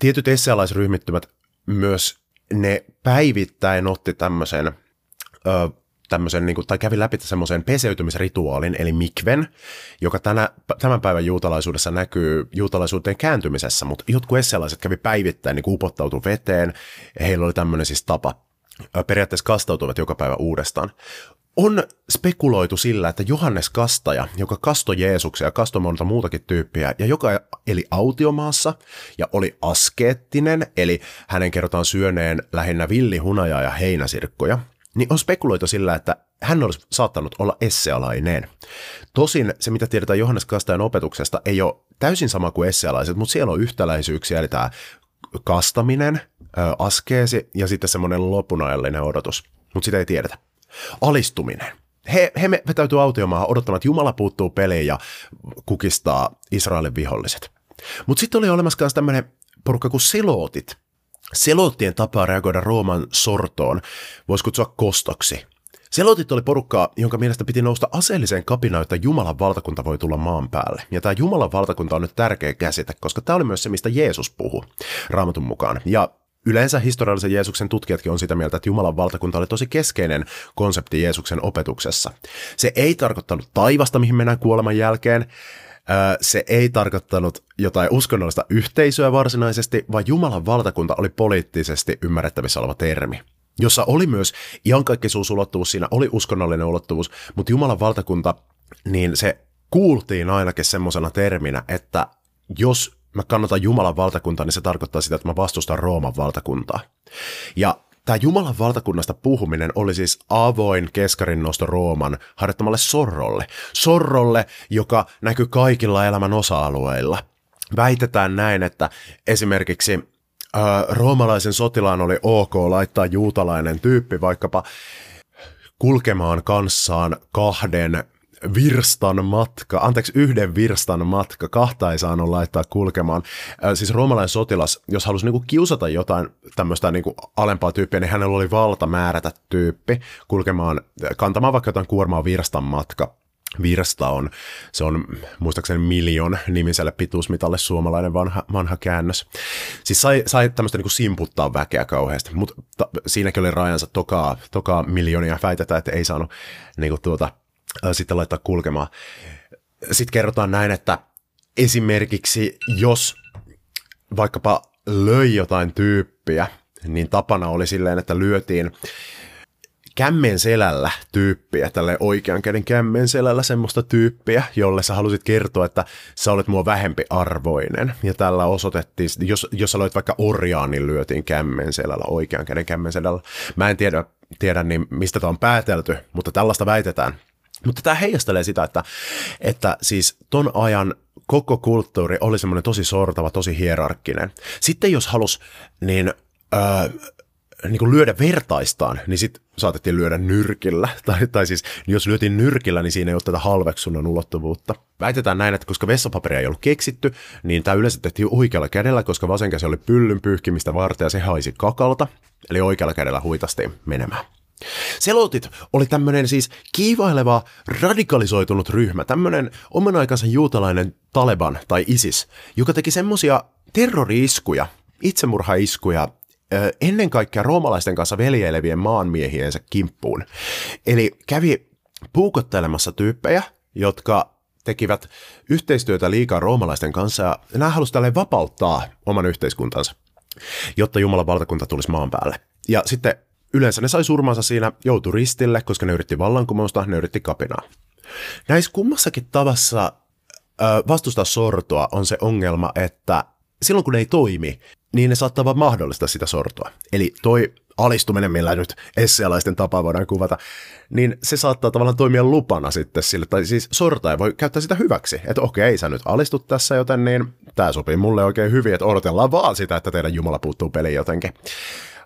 Tietyt essealaisryhmittymät myös ne päivittäin otti tämmöisen tämmöisen, niin kuin, tai kävi läpi semmoisen peseytymisrituaalin, eli mikven, joka tänä, tämän päivän juutalaisuudessa näkyy juutalaisuuteen kääntymisessä, mutta jotkut essealaiset kävi päivittäin niin upottautu veteen, heillä oli tämmöinen siis tapa. Periaatteessa kastautuvat joka päivä uudestaan. On spekuloitu sillä, että Johannes Kastaja, joka kastoi Jeesuksia ja kastoi monta muutakin tyyppiä, ja joka eli autiomaassa ja oli askeettinen, eli hänen kerrotaan syöneen lähinnä villihunajaa ja heinäsirkkoja, niin on spekuloitu sillä, että hän olisi saattanut olla essealainen. Tosin se, mitä tiedetään Johannes Kastajan opetuksesta, ei ole täysin sama kuin essealaiset, mutta siellä on yhtäläisyyksiä, eli tämä kastaminen, askeesi ja sitten semmoinen lopunajallinen odotus, mutta sitä ei tiedetä. Alistuminen. He, he vetäytyy autiomaahan odottamaan, että Jumala puuttuu peliin ja kukistaa Israelin viholliset. Mutta sitten oli olemassa myös tämmöinen porukka kuin selootit, Selottien tapaa reagoida Rooman sortoon voisi kutsua kostoksi. Selotit oli porukkaa, jonka mielestä piti nousta aseelliseen kapinaan, että Jumalan valtakunta voi tulla maan päälle. Ja tämä Jumalan valtakunta on nyt tärkeä käsite, koska tämä oli myös se, mistä Jeesus puhui Raamatun mukaan. Ja Yleensä historiallisen Jeesuksen tutkijatkin on sitä mieltä, että Jumalan valtakunta oli tosi keskeinen konsepti Jeesuksen opetuksessa. Se ei tarkoittanut taivasta, mihin mennään kuoleman jälkeen, se ei tarkoittanut jotain uskonnollista yhteisöä varsinaisesti, vaan Jumalan valtakunta oli poliittisesti ymmärrettävissä oleva termi jossa oli myös iankaikkisuusulottuvuus, siinä oli uskonnollinen ulottuvuus, mutta Jumalan valtakunta, niin se kuultiin ainakin semmoisena terminä, että jos mä kannatan Jumalan valtakuntaa, niin se tarkoittaa sitä, että mä vastustan Rooman valtakuntaa. Ja Tämä Jumalan valtakunnasta puhuminen oli siis avoin keskarinnosto Rooman harjoittamalle sorrolle. Sorrolle, joka näkyy kaikilla elämän osa-alueilla. Väitetään näin, että esimerkiksi äh, roomalaisen sotilaan oli ok laittaa juutalainen tyyppi vaikkapa kulkemaan kanssaan kahden virstan matka, anteeksi yhden virstan matka, kahta ei saanut laittaa kulkemaan. siis roomalainen sotilas, jos halusi niinku kiusata jotain tämmöistä niinku alempaa tyyppiä, niin hänellä oli valta määrätä tyyppi kulkemaan, kantamaan vaikka jotain kuormaa virstan matka. Virsta on, se on muistaakseni miljoon nimiselle pituusmitalle suomalainen vanha, vanha käännös. Siis sai, sai tämmöistä niin simputtaa väkeä kauheasti, mutta ta, siinäkin oli rajansa tokaa, tokaa miljoonia väitetään, että ei saanut niin kuin tuota, sitten laittaa kulkemaan. Sitten kerrotaan näin, että esimerkiksi jos vaikkapa löi jotain tyyppiä, niin tapana oli silleen, että lyötiin kämmen selällä tyyppiä, tälle oikean käden kämmen selällä semmoista tyyppiä, jolle sä halusit kertoa, että sä olet mua vähempi arvoinen. Ja tällä osoitettiin, jos, jos sä loit vaikka orjaan, niin lyötiin kämmen selällä, oikean käden kämmen selällä. Mä en tiedä, tiedä niin mistä tämä on päätelty, mutta tällaista väitetään. Mutta tämä heijastelee sitä, että, että siis ton ajan koko kulttuuri oli semmoinen tosi sortava, tosi hierarkkinen. Sitten jos halus, niin öö, niin kuin lyödä vertaistaan, niin sitten saatettiin lyödä nyrkillä. Tai, tai siis jos lyötiin nyrkillä, niin siinä ei ole tätä halveksunnan ulottuvuutta. Väitetään näin, että koska vessapaperia ei ollut keksitty, niin tämä yleensä tehtiin oikealla kädellä, koska vasen käsi oli pyllyn pyyhkimistä varten ja se haisi kakalta. Eli oikealla kädellä huitastiin menemään. Selotit oli tämmöinen siis kiivaileva, radikalisoitunut ryhmä, tämmöinen oman aikansa juutalainen Taleban tai ISIS, joka teki semmosia terroriiskuja, itsemurhaiskuja ennen kaikkea roomalaisten kanssa veljeilevien maanmiehiensä kimppuun. Eli kävi puukottelemassa tyyppejä, jotka tekivät yhteistyötä liikaa roomalaisten kanssa ja nämä halusivat vapauttaa oman yhteiskuntansa, jotta Jumalan valtakunta tulisi maan päälle. Ja sitten yleensä ne sai surmansa siinä, joutui ristille, koska ne yritti vallankumousta, ne yritti kapinaa. Näissä kummassakin tavassa ö, vastustaa sortoa on se ongelma, että silloin kun ne ei toimi, niin ne saattaa vaan mahdollista sitä sortoa. Eli toi alistuminen, millä nyt essealaisten tapa voidaan kuvata, niin se saattaa tavallaan toimia lupana sitten sille, tai siis sortaja voi käyttää sitä hyväksi, että okei, sä nyt alistut tässä joten, niin tämä sopii mulle oikein hyvin, että odotellaan vaan sitä, että teidän Jumala puuttuu peliin jotenkin.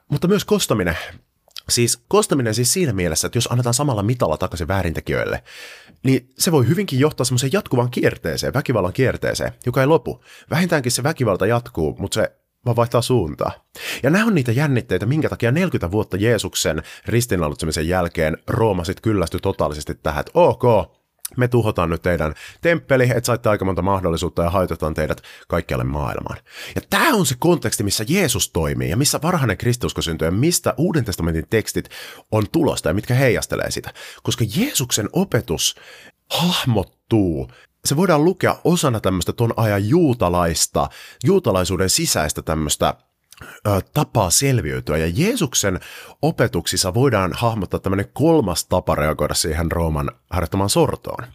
Mutta myös kostaminen. Siis kostaminen siis siinä mielessä, että jos annetaan samalla mitalla takaisin väärintekijöille, niin se voi hyvinkin johtaa semmoiseen jatkuvaan kierteeseen, väkivallan kierteeseen, joka ei lopu. Vähintäänkin se väkivalta jatkuu, mutta se vaan vaihtaa suuntaa. Ja nämä on niitä jännitteitä, minkä takia 40 vuotta Jeesuksen ristiinnaulitsemisen jälkeen Rooma sitten kyllästyi totaalisesti tähän, että ok, me tuhotaan nyt teidän temppeli, että saitte aika monta mahdollisuutta ja haitetaan teidät kaikkialle maailmaan. Ja tämä on se konteksti, missä Jeesus toimii ja missä varhainen kristiusko syntyy ja mistä Uuden testamentin tekstit on tulosta ja mitkä heijastelee sitä. Koska Jeesuksen opetus hahmottuu se voidaan lukea osana tämmöistä ton ajan juutalaista, juutalaisuuden sisäistä tämmöistä tapaa selviytyä. Ja Jeesuksen opetuksissa voidaan hahmottaa tämmöinen kolmas tapa reagoida siihen Rooman harjoittamaan sortoon.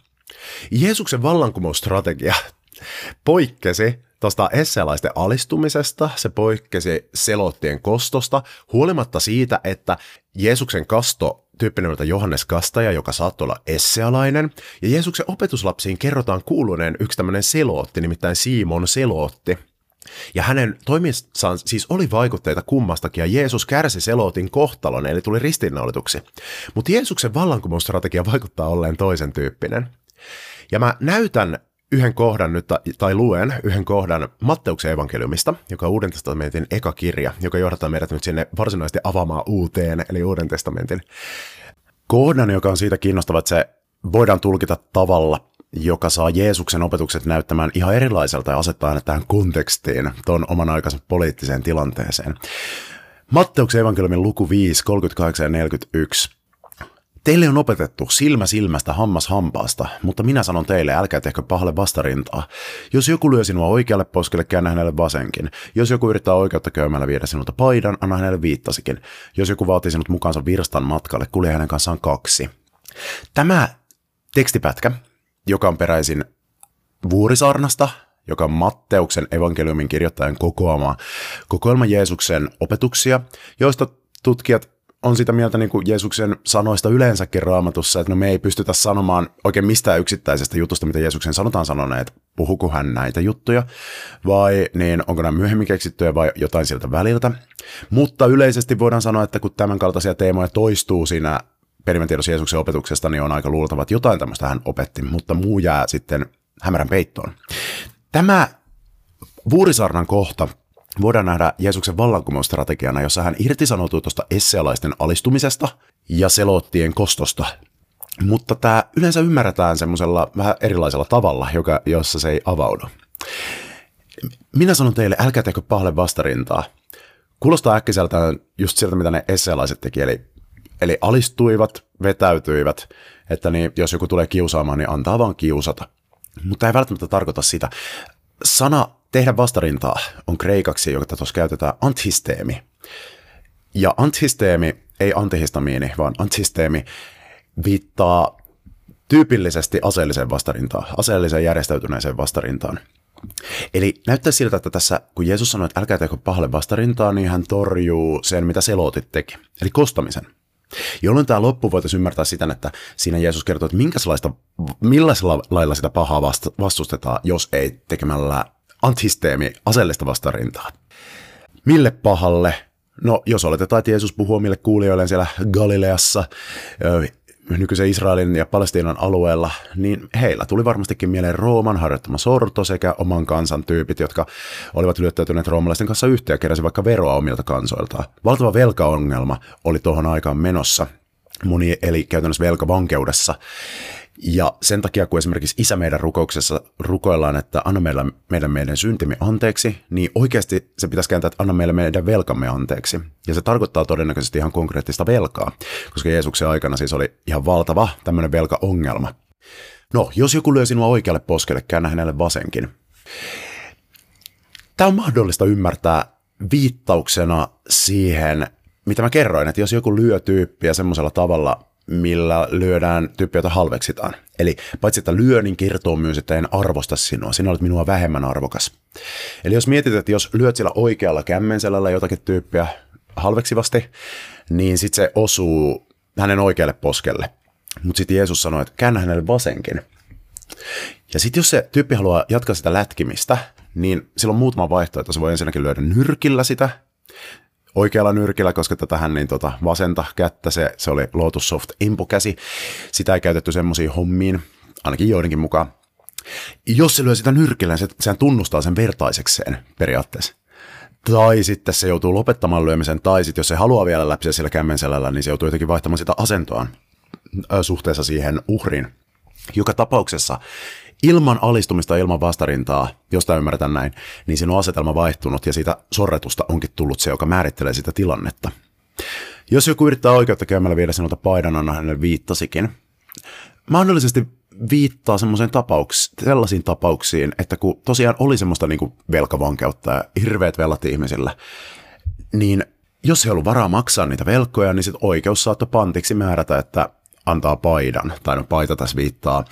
Jeesuksen vallankumousstrategia poikkesi tuosta essealaisten alistumisesta, se poikkesi selottien kostosta, huolimatta siitä, että Jeesuksen kasto tyyppi nimeltä Johannes Kastaja, joka saattoi olla essealainen, ja Jeesuksen opetuslapsiin kerrotaan kuuluneen yksi tämmöinen selootti, nimittäin Simon selootti. Ja hänen toimissaan siis oli vaikutteita kummastakin, ja Jeesus kärsi selootin kohtalon, eli tuli ristiinnaulituksi. Mutta Jeesuksen vallankumousstrategia vaikuttaa olleen toisen tyyppinen. Ja mä näytän yhden kohdan nyt, tai luen yhden kohdan Matteuksen evankeliumista, joka on Uuden testamentin eka kirja, joka johdattaa meidät nyt sinne varsinaisesti avaamaan uuteen, eli Uuden testamentin kohdan, joka on siitä kiinnostava, että se voidaan tulkita tavalla, joka saa Jeesuksen opetukset näyttämään ihan erilaiselta ja asettaa ne tähän kontekstiin, tuon oman aikansa poliittiseen tilanteeseen. Matteuksen evankeliumin luku 5, 38 ja 41. Teille on opetettu silmä silmästä, hammas hampaasta, mutta minä sanon teille, älkää tehkö pahalle vastarintaa. Jos joku lyö sinua oikealle poskelle, käännä hänelle vasenkin. Jos joku yrittää oikeutta käymällä viedä sinulta paidan, anna hänelle viittasikin. Jos joku vaatii sinut mukaansa virstan matkalle, kulje hänen kanssaan kaksi. Tämä tekstipätkä, joka on peräisin Vuorisaarnasta, joka on Matteuksen evankeliumin kirjoittajan kokoama kokoelma Jeesuksen opetuksia, joista tutkijat on sitä mieltä niin kuin Jeesuksen sanoista yleensäkin raamatussa, että no me ei pystytä sanomaan oikein mistään yksittäisestä jutusta, mitä Jeesuksen sanotaan sanoneet, puhuko hän näitä juttuja, vai niin onko nämä myöhemmin keksittyjä vai jotain sieltä väliltä. Mutta yleisesti voidaan sanoa, että kun tämän kaltaisia teemoja toistuu siinä perimätiedossa Jeesuksen opetuksesta, niin on aika luultava, että jotain tämmöistä hän opetti, mutta muu jää sitten hämärän peittoon. Tämä Vuurisaarnan kohta voidaan nähdä Jeesuksen vallankumousstrategiana, jossa hän irtisanoutuu tuosta essealaisten alistumisesta ja selottien kostosta. Mutta tämä yleensä ymmärretään semmoisella vähän erilaisella tavalla, joka, jossa se ei avaudu. Minä sanon teille, älkää tehkö pahalle vastarintaa. Kuulostaa äkkiseltään just sieltä, mitä ne essealaiset teki, eli, eli alistuivat, vetäytyivät, että niin, jos joku tulee kiusaamaan, niin antaa vaan kiusata. Mutta ei välttämättä tarkoita sitä. Sana tehdä vastarintaa on kreikaksi, joka tuossa käytetään antisteemi. Ja antisteemi ei antihistamiini, vaan antisysteemi, viittaa tyypillisesti aseelliseen vastarintaan, aseelliseen järjestäytyneeseen vastarintaan. Eli näyttää siltä, että tässä, kun Jeesus sanoi, että älkää teko pahalle vastarintaa, niin hän torjuu sen, mitä selotit teki, eli kostamisen. Jolloin tämä loppu voitaisiin ymmärtää siten, että siinä Jeesus kertoo, että minkälaista, millaisella lailla sitä pahaa vastustetaan, jos ei tekemällä antisysteemi aseellista vastarintaa. Mille pahalle? No, jos oletetaan, että Jeesus puhuu omille kuulijoilleen siellä Galileassa, nykyisen Israelin ja Palestiinan alueella, niin heillä tuli varmastikin mieleen Rooman harjoittama sorto sekä oman kansan tyypit, jotka olivat lyöttäytyneet roomalaisten kanssa yhteen ja keräsi vaikka veroa omilta kansoiltaan. Valtava velkaongelma oli tuohon aikaan menossa. Moni eli käytännössä velkavankeudessa. Ja sen takia, kun esimerkiksi isä meidän rukouksessa rukoillaan, että anna meillä, meidän meidän syntimme anteeksi, niin oikeasti se pitäisi kääntää, että anna meille meidän velkamme anteeksi. Ja se tarkoittaa todennäköisesti ihan konkreettista velkaa, koska Jeesuksen aikana siis oli ihan valtava tämmöinen velkaongelma. No, jos joku lyö sinua oikealle poskelle, käännä hänelle vasenkin. Tämä on mahdollista ymmärtää viittauksena siihen, mitä mä kerroin, että jos joku lyö tyyppiä semmoisella tavalla, millä lyödään tyyppiä, jota halveksitaan. Eli paitsi että lyö, niin kertoo myös, että en arvosta sinua. Sinä olet minua vähemmän arvokas. Eli jos mietit, että jos lyöt sillä oikealla kämmenselällä jotakin tyyppiä halveksivasti, niin sitten se osuu hänen oikealle poskelle. Mutta sitten Jeesus sanoi, että käännä hänelle vasenkin. Ja sitten jos se tyyppi haluaa jatkaa sitä lätkimistä, niin silloin muutama vaihtoehto. Se voi ensinnäkin lyödä nyrkillä sitä, oikealla nyrkillä, koska tätähän niin tota, vasenta kättä, se, se oli Lotus Soft impokäsi. Sitä ei käytetty semmoisiin hommiin, ainakin joidenkin mukaan. Jos se lyö sitä nyrkillä, se, sehän tunnustaa sen vertaisekseen periaatteessa. Tai sitten se joutuu lopettamaan lyömisen, tai sitten jos se haluaa vielä läpi sillä kämmenselällä, niin se joutuu jotenkin vaihtamaan sitä asentoaan suhteessa siihen uhriin. Joka tapauksessa ilman alistumista, ilman vastarintaa, jos tämä ymmärretään näin, niin sinun asetelma vaihtunut ja siitä sorretusta onkin tullut se, joka määrittelee sitä tilannetta. Jos joku yrittää oikeutta käymällä viedä sinulta paidan, anna hänelle viittasikin. Mahdollisesti viittaa semmoiseen tapauks, sellaisiin tapauksiin, että kun tosiaan oli semmoista niin velkavankeutta ja hirveät velat ihmisillä, niin jos ei ollut varaa maksaa niitä velkoja, niin sitten oikeus saattoi pantiksi määrätä, että antaa paidan, tai no paita tässä viittaa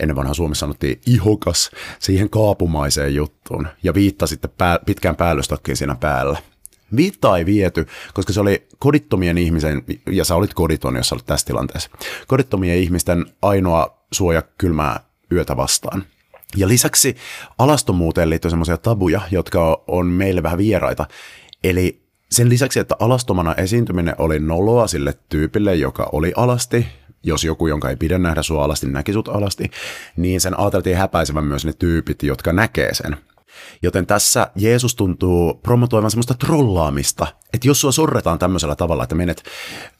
ennen vanhaa Suomessa sanottiin ihokas, siihen kaapumaiseen juttuun, ja viitta sitten pää, pitkään päällystokkiin siinä päällä. Viittaa ei viety, koska se oli kodittomien ihmisen, ja sä olit koditon, jos sä olit tässä tilanteessa, kodittomien ihmisten ainoa suoja kylmää yötä vastaan. Ja lisäksi alastomuuteen liittyy semmoisia tabuja, jotka on meille vähän vieraita. Eli sen lisäksi, että alastomana esiintyminen oli noloa sille tyypille, joka oli alasti, jos joku, jonka ei pidä nähdä sua alasti, näki sut alasti, niin sen ajateltiin häpäisevän myös ne tyypit, jotka näkee sen. Joten tässä Jeesus tuntuu promotoivan semmoista trollaamista, että jos sua sorretaan tämmöisellä tavalla, että menet,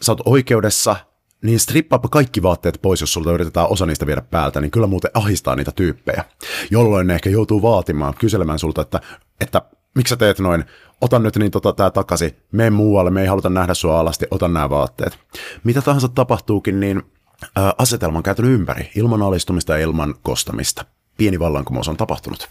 sä oot oikeudessa, niin strippaapa kaikki vaatteet pois, jos sulta yritetään osa niistä viedä päältä, niin kyllä muuten ahistaa niitä tyyppejä. Jolloin ne ehkä joutuu vaatimaan, kyselemään sulta, että, että miksi sä teet noin, otan nyt niin tota tää takaisin, mene muualle, me ei haluta nähdä sua alasti, otan nämä vaatteet. Mitä tahansa tapahtuukin, niin asetelman käytänyt ympäri, ilman alistumista ja ilman kostamista. Pieni vallankumous on tapahtunut.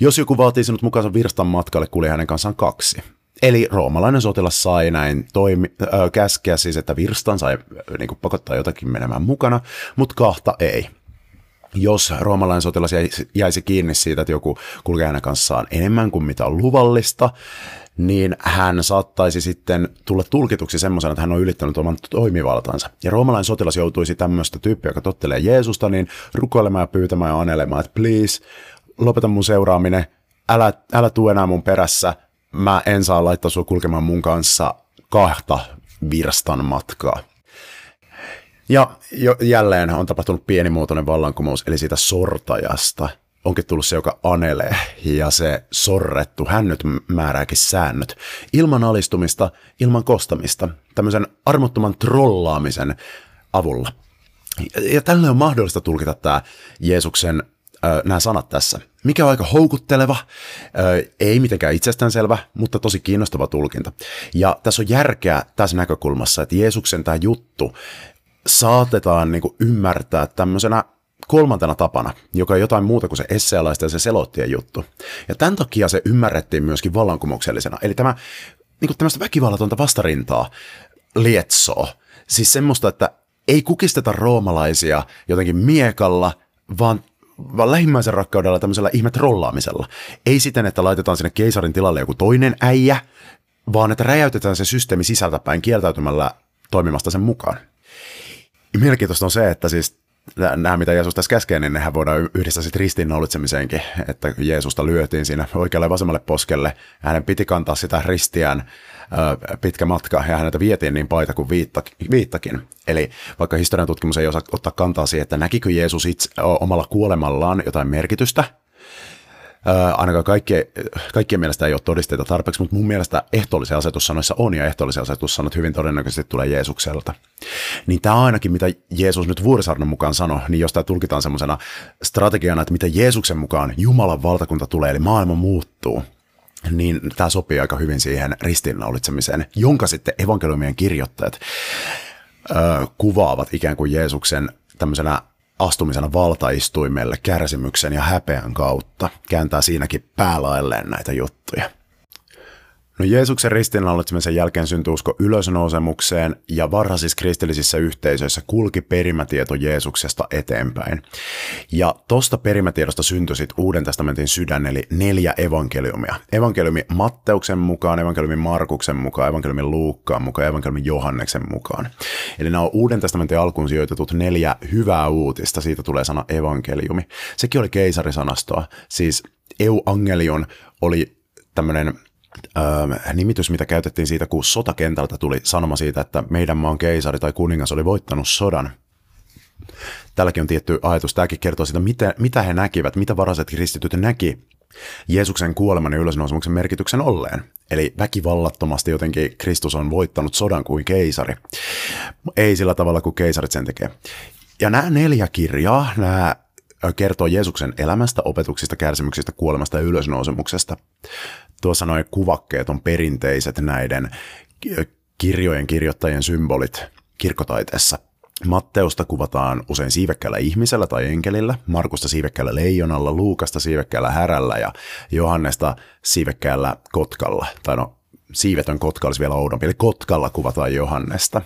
Jos joku vaatii sinut mukaansa virstan matkalle, kulje hänen kanssaan kaksi. Eli roomalainen sotilas sai näin toimi, äh, käskeä siis, että virstan sai äh, niin pakottaa jotakin menemään mukana, mutta kahta ei. Jos roomalainen sotilas jäisi kiinni siitä, että joku kulkee hänen kanssaan enemmän kuin mitä on luvallista, niin hän saattaisi sitten tulla tulkituksi semmoisena, että hän on ylittänyt oman toimivaltansa. Ja roomalainen sotilas joutuisi tämmöistä tyyppiä, joka tottelee Jeesusta, niin rukoilemaan ja pyytämään ja anelemaan, että please, lopeta mun seuraaminen, älä, älä tuu enää mun perässä, mä en saa laittaa sua kulkemaan mun kanssa kahta virstan matkaa. Ja jo, jälleen on tapahtunut pienimuotoinen vallankumous, eli siitä sortajasta – onkin tullut se, joka anelee, ja se sorrettu, hän nyt määrääkin säännöt. Ilman alistumista, ilman kostamista, tämmöisen armottoman trollaamisen avulla. Ja tällä on mahdollista tulkita tämä Jeesuksen nämä sanat tässä. Mikä on aika houkutteleva, ei mitenkään itsestäänselvä, mutta tosi kiinnostava tulkinta. Ja tässä on järkeä tässä näkökulmassa, että Jeesuksen tämä juttu saatetaan niin kuin ymmärtää tämmöisenä kolmantena tapana, joka on jotain muuta kuin se essealaisten ja se selottien juttu. Ja tämän takia se ymmärrettiin myöskin vallankumouksellisena. Eli tämä niin kuin tämmöistä väkivallatonta vastarintaa lietsoo. Siis semmoista, että ei kukisteta roomalaisia jotenkin miekalla, vaan vaan lähimmäisen rakkaudella tämmöisellä ihme trollaamisella. Ei siten, että laitetaan sinne keisarin tilalle joku toinen äijä, vaan että räjäytetään se systeemi sisältäpäin kieltäytymällä toimimasta sen mukaan. Mielenkiintoista on se, että siis nämä, mitä Jeesus tässä käskee, niin nehän voidaan yhdistää sitten ristiinnaulitsemiseenkin, että Jeesusta lyötiin siinä oikealle ja vasemmalle poskelle. Hänen piti kantaa sitä ristiään pitkä matka ja häneltä vietiin niin paita kuin viittakin. Eli vaikka historian tutkimus ei osaa ottaa kantaa siihen, että näkikö Jeesus itse omalla kuolemallaan jotain merkitystä, Ää, ainakaan kaikkien, kaikkien mielestä ei ole todisteita tarpeeksi, mutta mun mielestä ehtoollisen asetussanoissa on, ja ehtoollisen asetussanat hyvin todennäköisesti tulee Jeesukselta. Niin tämä ainakin, mitä Jeesus nyt Vuorisarnan mukaan sanoi, niin jos tämä tulkitaan semmoisena strategiana, että mitä Jeesuksen mukaan Jumalan valtakunta tulee, eli maailma muuttuu, niin tämä sopii aika hyvin siihen ristiinnaulitsemiseen, jonka sitten evankeliumien kirjoittajat ö, kuvaavat ikään kuin Jeesuksen tämmöisenä astumisena valtaistuimelle kärsimyksen ja häpeän kautta. Kääntää siinäkin päälailleen näitä juttuja. No Jeesuksen ristiinnaulitsemisen jälkeen syntyi usko ylösnousemukseen ja varhaisissa kristillisissä yhteisöissä kulki perimätieto Jeesuksesta eteenpäin. Ja tosta perimätiedosta syntyi sitten Uuden testamentin sydän, eli neljä evankeliumia. Evankeliumi Matteuksen mukaan, evankeliumi Markuksen mukaan, evankeliumi Luukkaan mukaan, evankeliumi Johanneksen mukaan. Eli nämä on Uuden testamentin alkuun sijoitetut neljä hyvää uutista, siitä tulee sana evankeliumi. Sekin oli keisarisanastoa, siis euangelion oli tämmöinen Nimitys, mitä käytettiin siitä, kun sotakentältä tuli sanoma siitä, että meidän maan keisari tai kuningas oli voittanut sodan. Tälläkin on tietty ajatus. Tämäkin kertoo siitä, mitä, mitä he näkivät, mitä varaiset kristityt näki Jeesuksen kuoleman ja ylösnousemuksen merkityksen olleen. Eli väkivallattomasti jotenkin Kristus on voittanut sodan kuin keisari. Ei sillä tavalla kuin keisarit sen tekee. Ja nämä neljä kirjaa, nämä kertoo Jeesuksen elämästä, opetuksista, kärsimyksistä, kuolemasta ja ylösnousemuksesta tuossa noin kuvakkeet on perinteiset näiden kirjojen kirjoittajien symbolit kirkkotaiteessa. Matteusta kuvataan usein siivekkäällä ihmisellä tai enkelillä, Markusta siivekkäällä leijonalla, Luukasta siivekkäällä härällä ja Johannesta siivekkäällä kotkalla. Tai no, siivetön kotka olisi vielä oudompi, eli kotkalla kuvataan Johannesta.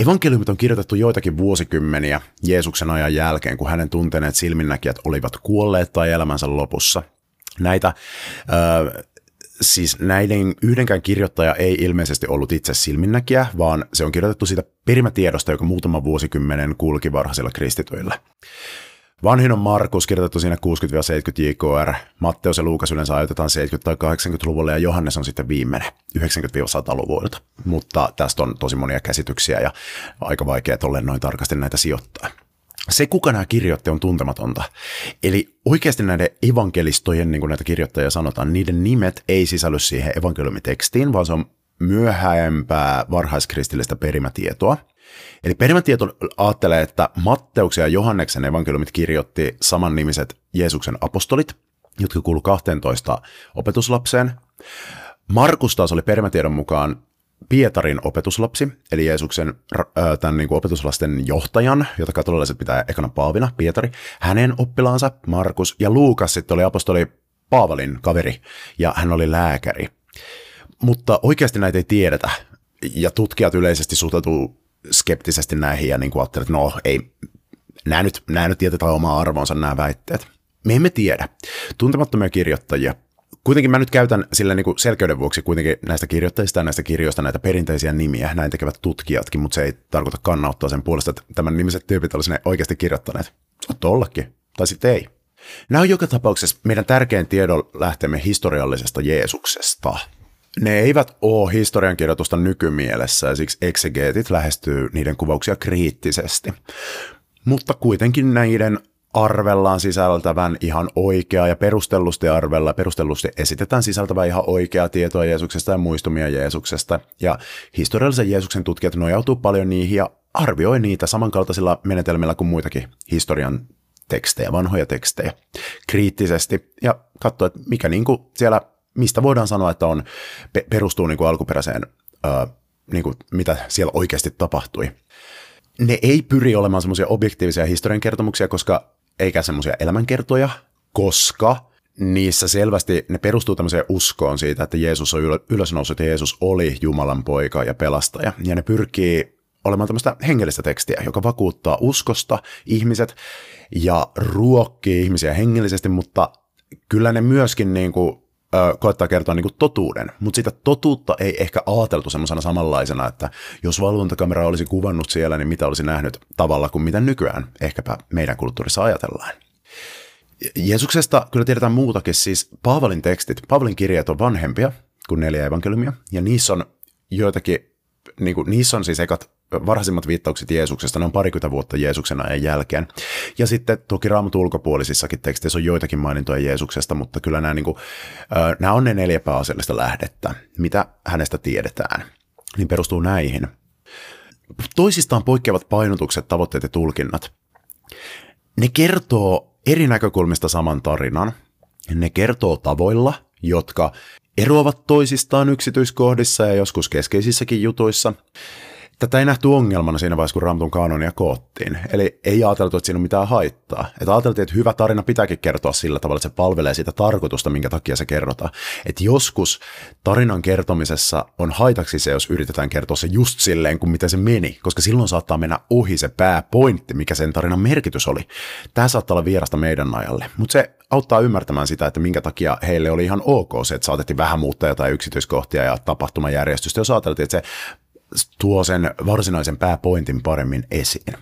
Evankeliumit on kirjoitettu joitakin vuosikymmeniä Jeesuksen ajan jälkeen, kun hänen tunteneet silminnäkijät olivat kuolleet tai elämänsä lopussa – Näitä, äh, siis näiden yhdenkään kirjoittaja ei ilmeisesti ollut itse silminnäkijä, vaan se on kirjoitettu siitä perimätiedosta, joka muutaman vuosikymmenen kulki varhaisilla kristityillä. Vanhin on Markus, kirjoitettu siinä 60-70 JKR, Matteus ja Luukas yleensä ajoitetaan 70- tai 80-luvulle ja Johannes on sitten viimeinen 90-100-luvulta. Mutta tästä on tosi monia käsityksiä ja aika vaikea tolleen noin tarkasti näitä sijoittaa se, kuka nämä kirjoitti, on tuntematonta. Eli oikeasti näiden evankelistojen, niin kuin näitä kirjoittajia sanotaan, niiden nimet ei sisälly siihen evankeliumitekstiin, vaan se on myöhäempää varhaiskristillistä perimätietoa. Eli perimätieto ajattelee, että Matteuksen ja Johanneksen evankeliumit kirjoitti samannimiset Jeesuksen apostolit, jotka kuulu 12 opetuslapseen. Markus taas oli perimätiedon mukaan Pietarin opetuslapsi, eli Jeesuksen tämän niin kuin opetuslasten johtajan, jota katolilaiset pitää ekana Paavina, Pietari, hänen oppilaansa Markus ja Luukas sitten oli apostoli Paavalin kaveri, ja hän oli lääkäri. Mutta oikeasti näitä ei tiedetä, ja tutkijat yleisesti suhtautuu skeptisesti näihin ja niin kuin että no ei, nämä nyt, nämä nyt tietetään omaa arvonsa nämä väitteet. Me emme tiedä. Tuntemattomia kirjoittajia Kuitenkin mä nyt käytän sillä niin kuin selkeyden vuoksi kuitenkin näistä kirjoittajista ja näistä kirjoista näitä perinteisiä nimiä. Näin tekevät tutkijatkin, mutta se ei tarkoita kannauttaa sen puolesta, että tämän nimiset tyypit olisi ne oikeasti kirjoittaneet. Saattaa ollakin. Tai sitten ei. Nämä on joka tapauksessa meidän tärkein tiedon lähteemme historiallisesta Jeesuksesta. Ne eivät ole historiankirjoitusta nykymielessä ja siksi exegeetit lähestyy niiden kuvauksia kriittisesti. Mutta kuitenkin näiden arvellaan sisältävän ihan oikeaa ja perustellusti arvella, perustellusti esitetään sisältävän ihan oikeaa tietoa Jeesuksesta ja muistumia Jeesuksesta. Ja historiallisen Jeesuksen tutkijat nojautuu paljon niihin ja arvioi niitä samankaltaisilla menetelmillä kuin muitakin historian tekstejä, vanhoja tekstejä, kriittisesti ja katsoa, että mikä niin kuin siellä, mistä voidaan sanoa, että on, perustuu niin kuin alkuperäiseen, ää, niin kuin mitä siellä oikeasti tapahtui. Ne ei pyri olemaan semmoisia objektiivisia historian kertomuksia, koska eikä semmoisia elämänkertoja, koska niissä selvästi, ne perustuu tämmöiseen uskoon siitä, että Jeesus on ylösnoussut ja Jeesus oli Jumalan poika ja pelastaja. Ja ne pyrkii olemaan tämmöistä hengellistä tekstiä, joka vakuuttaa uskosta ihmiset ja ruokkii ihmisiä hengellisesti, mutta kyllä ne myöskin niin kuin, koettaa kertoa niin kuin totuuden, mutta sitä totuutta ei ehkä ajateltu semmoisena samanlaisena, että jos valvontakamera olisi kuvannut siellä, niin mitä olisi nähnyt tavalla kuin mitä nykyään ehkäpä meidän kulttuurissa ajatellaan. Jeesuksesta kyllä tiedetään muutakin, siis Paavalin tekstit, Paavalin kirjeet on vanhempia kuin neljä evankeliumia, ja niissä on joitakin, niin kuin, niissä on siis ekat varhaisimmat viittaukset Jeesuksesta, ne on parikymmentä vuotta Jeesuksen ajan jälkeen. Ja sitten toki raamatun ulkopuolisissakin teksteissä on joitakin mainintoja Jeesuksesta, mutta kyllä nämä, niin kuin, nämä on ne neljä pääasiallista lähdettä, mitä hänestä tiedetään. Niin perustuu näihin. Toisistaan poikkeavat painotukset, tavoitteet ja tulkinnat. Ne kertoo eri näkökulmista saman tarinan. Ne kertoo tavoilla, jotka eroavat toisistaan yksityiskohdissa ja joskus keskeisissäkin jutuissa. Tätä ei nähty ongelmana siinä vaiheessa, kun Raamatun kanonia koottiin. Eli ei ajateltu, että siinä on mitään haittaa. Että ajateltiin, että hyvä tarina pitääkin kertoa sillä tavalla, että se palvelee sitä tarkoitusta, minkä takia se kerrotaan. Että joskus tarinan kertomisessa on haitaksi se, jos yritetään kertoa se just silleen, kuin miten se meni, koska silloin saattaa mennä ohi se pääpointti, mikä sen tarinan merkitys oli. Tämä saattaa olla vierasta meidän ajalle, mutta se auttaa ymmärtämään sitä, että minkä takia heille oli ihan ok se, että saatettiin vähän muuttaa jotain yksityiskohtia ja tapahtumajärjestystä, jos ajateltiin, että se tuo sen varsinaisen pääpointin paremmin esiin.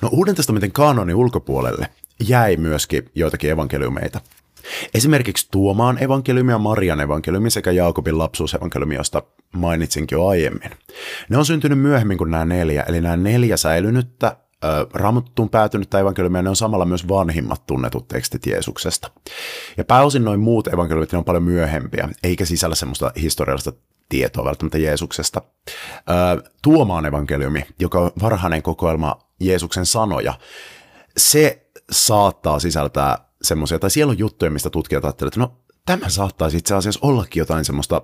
No Uuden testamentin kanonin ulkopuolelle jäi myöskin joitakin evankeliumeita. Esimerkiksi Tuomaan evankeliumi ja Marian evankeliumi sekä Jaakobin lapsuusevankeliumi, josta mainitsinkin jo aiemmin. Ne on syntynyt myöhemmin kuin nämä neljä, eli nämä neljä säilynyttä Raamattuun päätynyttä evankeliumia, ne on samalla myös vanhimmat tunnetut tekstit Jeesuksesta. Ja pääosin noin muut evankeliumit ne on paljon myöhempiä, eikä sisällä semmoista historiallista tietoa välttämättä Jeesuksesta. Tuomaan evankeliumi, joka on varhainen kokoelma Jeesuksen sanoja, se saattaa sisältää semmoisia, tai siellä on juttuja, mistä tutkijat ajattelevat, että no tämä saattaisi itse asiassa ollakin jotain semmoista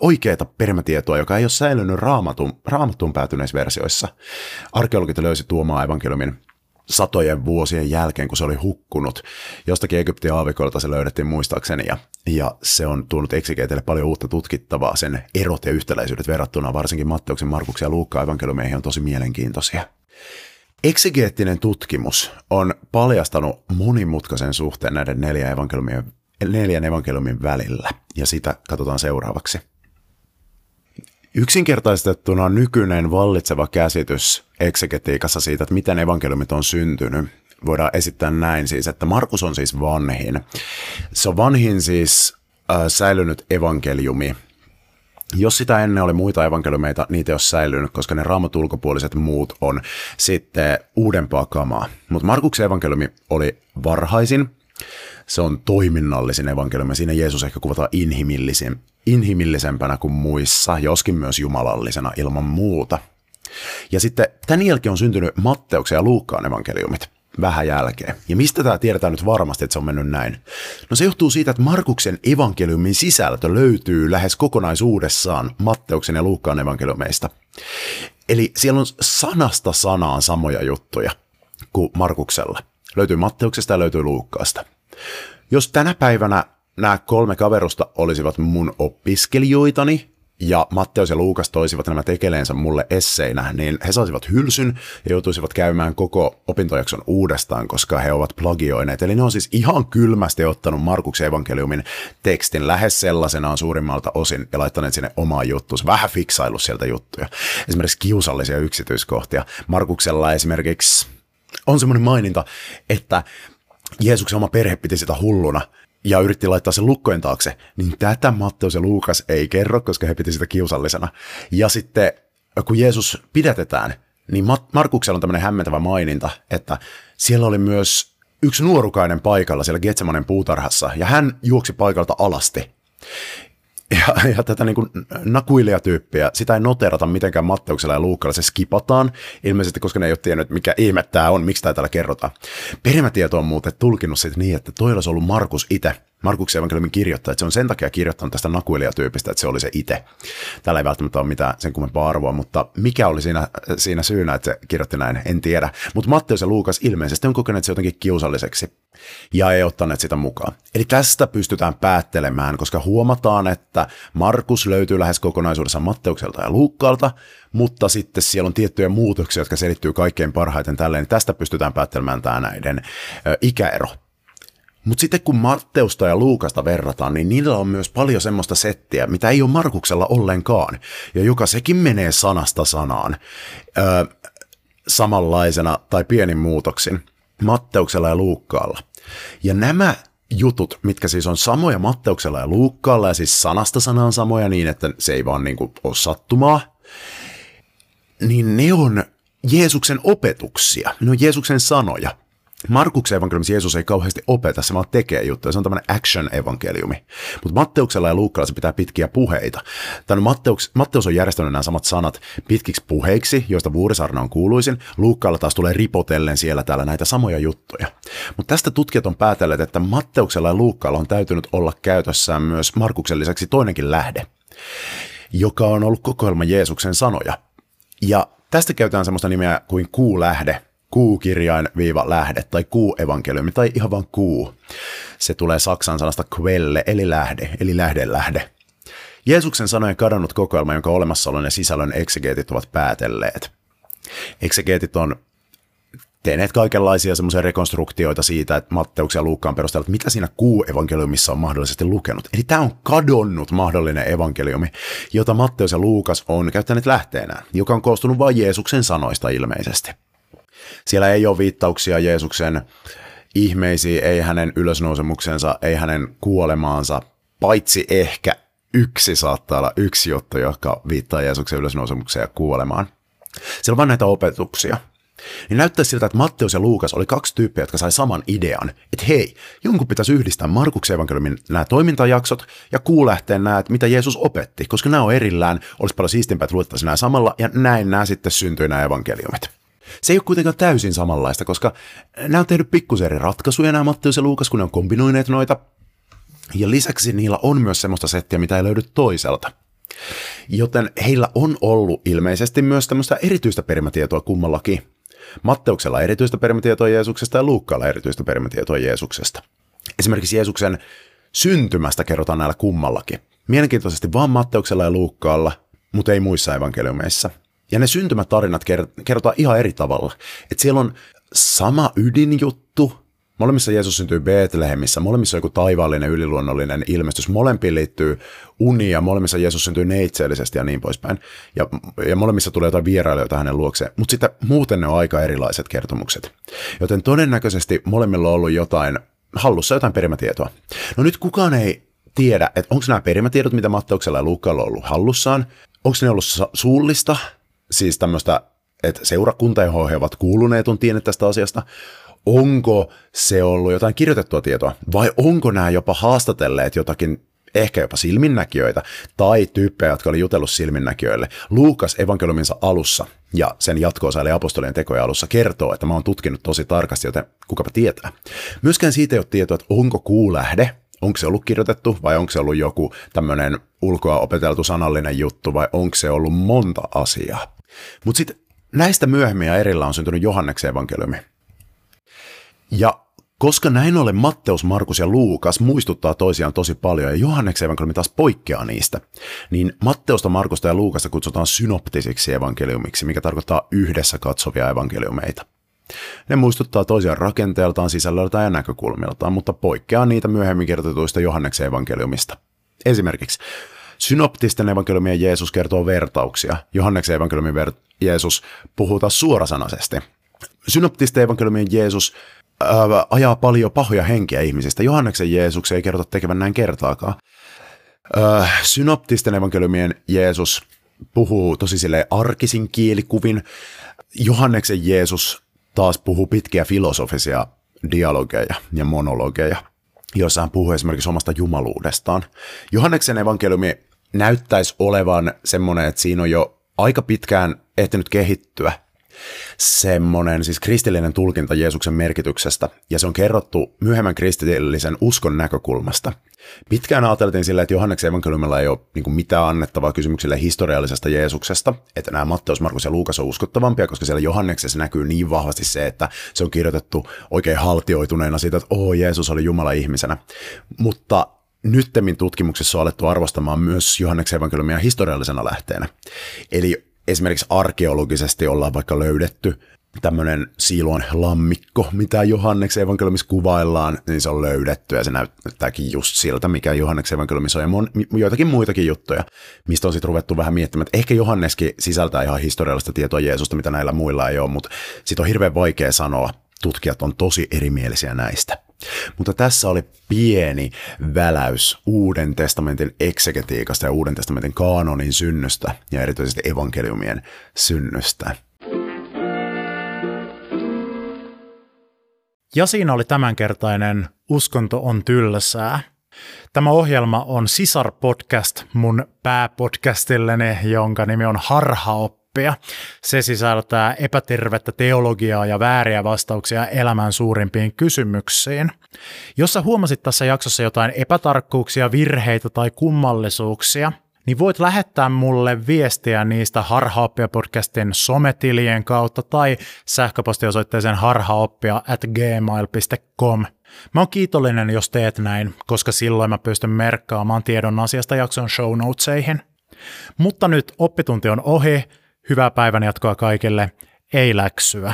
oikeaa perimätietoa, joka ei ole säilynyt raamatun, raamattuun päätyneissä versioissa. Arkeologit löysi tuomaan evankeliumin satojen vuosien jälkeen, kun se oli hukkunut. Jostakin Egyptin aavikoilta se löydettiin muistaakseni, ja, ja se on tuonut eksikeiteille paljon uutta tutkittavaa. Sen erot ja yhtäläisyydet verrattuna varsinkin Matteuksen, Markuksen ja Luukkaan evankeliumeihin on tosi mielenkiintoisia. Eksegeettinen tutkimus on paljastanut monimutkaisen suhteen näiden neljän evankeliumien, neljän evankeliumin välillä, ja sitä katsotaan seuraavaksi. Yksinkertaistettuna nykyinen vallitseva käsitys eksegetiikassa siitä, että miten evankeliumit on syntynyt, voidaan esittää näin siis, että Markus on siis vanhin. Se on vanhin siis äh, säilynyt evankeliumi. Jos sitä ennen oli muita evankeliumeita, niitä ei ole säilynyt, koska ne raamat ulkopuoliset muut on sitten uudempaa kamaa. Mutta Markuksen evankeliumi oli varhaisin, se on toiminnallisin evankeliumi. Siinä Jeesus ehkä kuvataan inhimillisin, inhimillisempänä kuin muissa, joskin myös jumalallisena ilman muuta. Ja sitten tämän jälkeen on syntynyt Matteuksen ja Luukkaan evankeliumit vähän jälkeen. Ja mistä tämä tiedetään nyt varmasti, että se on mennyt näin? No se johtuu siitä, että Markuksen evankeliumin sisältö löytyy lähes kokonaisuudessaan Matteuksen ja Luukkaan evankeliumeista. Eli siellä on sanasta sanaan samoja juttuja kuin Markuksella. Löytyy Matteuksesta ja löytyy Luukkaasta. Jos tänä päivänä nämä kolme kaverusta olisivat mun opiskelijoitani, ja Matteus ja Luukas toisivat nämä tekeleensä mulle esseinä, niin he saisivat hylsyn ja joutuisivat käymään koko opintojakson uudestaan, koska he ovat plagioineet. Eli ne on siis ihan kylmästi ottanut Markuksen evankeliumin tekstin lähes sellaisenaan suurimmalta osin ja laittaneet sinne omaa juttuunsa. Vähän fiksailu sieltä juttuja. Esimerkiksi kiusallisia yksityiskohtia. Markuksella esimerkiksi on semmoinen maininta, että Jeesuksen oma perhe piti sitä hulluna ja yritti laittaa sen lukkojen taakse, niin tätä Matteus ja Luukas ei kerro, koska he piti sitä kiusallisena. Ja sitten kun Jeesus pidätetään, niin Markuksella on tämmöinen hämmentävä maininta, että siellä oli myös yksi nuorukainen paikalla siellä Getsemanen puutarhassa, ja hän juoksi paikalta alasti. Ja, ja tätä niin kuin nakuilijatyyppiä, sitä ei noterata mitenkään Matteuksella ja Luukkalla, se skipataan, ilmeisesti koska ne ei ole tiennyt, mikä ihme tämä on, miksi tämä täällä kerrotaan. Perimätieto on muuten tulkinnut siitä niin, että toi olisi ollut Markus itse, Markuksen evankeliumin kirjoittaja, että se on sen takia kirjoittanut tästä nakuilijatyypistä, että se oli se itse. Tällä ei välttämättä ole mitään sen kummempaa arvoa, mutta mikä oli siinä, siinä syynä, että se kirjoitti näin, en tiedä. Mutta Matteus ja Luukas ilmeisesti on kokeneet se jotenkin kiusalliseksi ja ei ottaneet sitä mukaan. Eli tästä pystytään päättelemään, koska huomataan, että Markus löytyy lähes kokonaisuudessaan Matteukselta ja Luukkaalta, mutta sitten siellä on tiettyjä muutoksia, jotka selittyy kaikkein parhaiten tälleen. Tästä pystytään päättelemään tämä näiden ikäero. Mutta sitten kun Matteusta ja Luukasta verrataan, niin niillä on myös paljon semmoista settiä, mitä ei ole Markuksella ollenkaan, ja joka sekin menee sanasta sanaan öö, samanlaisena tai pienin muutoksin Matteuksella ja Luukkaalla. Ja nämä jutut, mitkä siis on samoja Matteuksella ja Luukkaalla, ja siis sanasta sanaan samoja niin, että se ei vaan niin kuin ole sattumaa, niin ne on Jeesuksen opetuksia, ne on Jeesuksen sanoja. Markuksen evankeliumissa Jeesus ei kauheasti opeta, se vaan tekee juttuja. Se on tämmöinen action-evankeliumi. Mutta Matteuksella ja Luukkalla se pitää pitkiä puheita. Tämän Matteuks, Matteus on järjestänyt nämä samat sanat pitkiksi puheiksi, joista Vuurisarna on kuuluisin. Luukkaalla taas tulee ripotellen siellä täällä näitä samoja juttuja. Mutta tästä tutkijat on päätelleet, että Matteuksella ja Luukkaalla on täytynyt olla käytössään myös Markuksen lisäksi toinenkin lähde, joka on ollut kokoelma Jeesuksen sanoja. Ja tästä käytetään semmoista nimeä kuin kuulähde, kuukirjain viiva lähde tai kuuevankeliumi tai ihan vaan kuu. Se tulee saksan sanasta quelle eli lähde eli lähde. Jeesuksen sanojen kadonnut kokoelma, jonka olemassaolon ja sisällön eksegeetit ovat päätelleet. Eksegeetit on tehneet kaikenlaisia semmoisia rekonstruktioita siitä, että Matteuksia ja Luukkaan perustellut, mitä siinä kuu-evankeliumissa on mahdollisesti lukenut. Eli tämä on kadonnut mahdollinen evankeliumi, jota Matteus ja Luukas on käyttäneet lähteenään, joka on koostunut vain Jeesuksen sanoista ilmeisesti. Siellä ei ole viittauksia Jeesuksen ihmeisiin, ei hänen ylösnousemuksensa, ei hänen kuolemaansa, paitsi ehkä yksi saattaa olla yksi juttu, joka viittaa Jeesuksen ylösnousemukseen ja kuolemaan. Siellä on vain näitä opetuksia. Niin näyttää siltä, että Matteus ja Luukas oli kaksi tyyppiä, jotka sai saman idean, että hei, jonkun pitäisi yhdistää Markuksen evankeliumin nämä toimintajaksot ja kuulähteen nämä, että mitä Jeesus opetti, koska nämä on erillään, olisi paljon siistimpää, että luettaisiin nämä samalla, ja näin nämä sitten syntyi nämä evankeliumit. Se ei ole kuitenkaan täysin samanlaista, koska nämä on tehnyt pikkusen eri ratkaisuja nämä Matteus ja Luukas, kun ne on kombinoineet noita. Ja lisäksi niillä on myös semmoista settiä, mitä ei löydy toiselta. Joten heillä on ollut ilmeisesti myös tämmöistä erityistä perimätietoa kummallakin. Matteuksella erityistä perimätietoa Jeesuksesta ja Luukkaalla erityistä perimätietoa Jeesuksesta. Esimerkiksi Jeesuksen syntymästä kerrotaan näillä kummallakin. Mielenkiintoisesti vaan Matteuksella ja Luukkaalla, mutta ei muissa evankeliumeissa – ja ne syntymätarinat kerrotaan ihan eri tavalla. Että siellä on sama ydinjuttu, Molemmissa Jeesus syntyy Betlehemissä, molemmissa on joku taivaallinen yliluonnollinen ilmestys, molempiin liittyy uni ja molemmissa Jeesus syntyy neitsellisesti ja niin poispäin. Ja, ja molemmissa tulee jotain vierailijoita hänen luokseen, mutta sitten muuten ne on aika erilaiset kertomukset. Joten todennäköisesti molemmilla on ollut jotain, hallussa jotain perimätietoa. No nyt kukaan ei tiedä, että onko nämä perimätiedot, mitä Matteuksella ja Luukalla on ollut hallussaan, onko ne ollut suullista siis tämmöistä, että seurakunta, johon he ovat kuuluneet, on tiennyt tästä asiasta. Onko se ollut jotain kirjoitettua tietoa, vai onko nämä jopa haastatelleet jotakin ehkä jopa silminnäkijöitä tai tyyppejä, jotka oli jutellut silminnäkijöille. Luukas evankeliuminsa alussa ja sen jatkoosa eli apostolien tekoja alussa kertoo, että mä oon tutkinut tosi tarkasti, joten kukapa tietää. Myöskään siitä ei ole tietoa, että onko kuulähde, onko se ollut kirjoitettu vai onko se ollut joku tämmöinen ulkoa opeteltu sanallinen juttu vai onko se ollut monta asiaa. Mutta sitten näistä myöhemmin ja erillä on syntynyt Johanneksen evankeliumi. Ja koska näin ollen Matteus, Markus ja Luukas muistuttaa toisiaan tosi paljon ja Johanneksen evankeliumi taas poikkeaa niistä, niin Matteusta, Markusta ja Luukasta kutsutaan synoptisiksi evankeliumiksi, mikä tarkoittaa yhdessä katsovia evankeliumeita. Ne muistuttaa toisiaan rakenteeltaan, sisällöltään ja näkökulmiltaan, mutta poikkeaa niitä myöhemmin kirjoitetuista Johanneksen evankeliumista. Esimerkiksi Synoptisten evankeliumien Jeesus kertoo vertauksia. Johanneksen evankeliumin ver- Jeesus puhuu taas suorasanaisesti. Synoptisten evankeliumien Jeesus ää, ajaa paljon pahoja henkiä ihmisistä. Johanneksen Jeesus ei kerrota tekevän näin kertaakaan. Ää, synoptisten evankeliumien Jeesus puhuu tosi sille arkisin kielikuvin. Johanneksen Jeesus taas puhuu pitkiä filosofisia dialogeja ja monologeja jossa hän puhuu esimerkiksi omasta jumaluudestaan. Johanneksen evankeliumi näyttäisi olevan semmoinen, että siinä on jo aika pitkään ehtinyt kehittyä semmoinen siis kristillinen tulkinta Jeesuksen merkityksestä, ja se on kerrottu myöhemmän kristillisen uskon näkökulmasta. Pitkään ajateltiin sillä, että Johanneksen evankeliumilla ei ole niin kuin mitään annettavaa kysymyksille historiallisesta Jeesuksesta, että nämä Matteus, Markus ja Luukas on uskottavampia, koska siellä Johanneksessa näkyy niin vahvasti se, että se on kirjoitettu oikein haltioituneena siitä, että oo, Jeesus oli Jumala ihmisenä. Mutta nyttemmin tutkimuksessa on alettu arvostamaan myös Johanneksen evankeliumia historiallisena lähteenä. Eli esimerkiksi arkeologisesti ollaan vaikka löydetty tämmöinen Siilon lammikko, mitä Johanneksen evankeliumissa kuvaillaan, niin se on löydetty ja se näyttääkin just siltä, mikä Johanneksen evankeliumissa on ja mon, joitakin muitakin juttuja, mistä on sitten ruvettu vähän miettimään, että ehkä Johanneskin sisältää ihan historiallista tietoa Jeesusta, mitä näillä muilla ei ole, mutta sitten on hirveän vaikea sanoa, tutkijat on tosi erimielisiä näistä. Mutta tässä oli pieni väläys Uuden testamentin eksegetiikasta ja Uuden testamentin kaanonin synnystä ja erityisesti evankeliumien synnystä. Ja siinä oli tämänkertainen Uskonto on tylsää. Tämä ohjelma on Sisar-podcast mun pääpodcastilleni, jonka nimi on Harhaoppi oppia. Se sisältää epätervettä teologiaa ja vääriä vastauksia elämän suurimpiin kysymyksiin. Jos sä huomasit tässä jaksossa jotain epätarkkuuksia, virheitä tai kummallisuuksia, niin voit lähettää mulle viestiä niistä Harhaoppia-podcastin sometilien kautta tai sähköpostiosoitteeseen harhaoppia at gmail.com. Mä oon kiitollinen, jos teet näin, koska silloin mä pystyn merkkaamaan tiedon asiasta jakson show notesihin. Mutta nyt oppitunti on ohi, Hyvää päivänjatkoa kaikille, ei läksyä.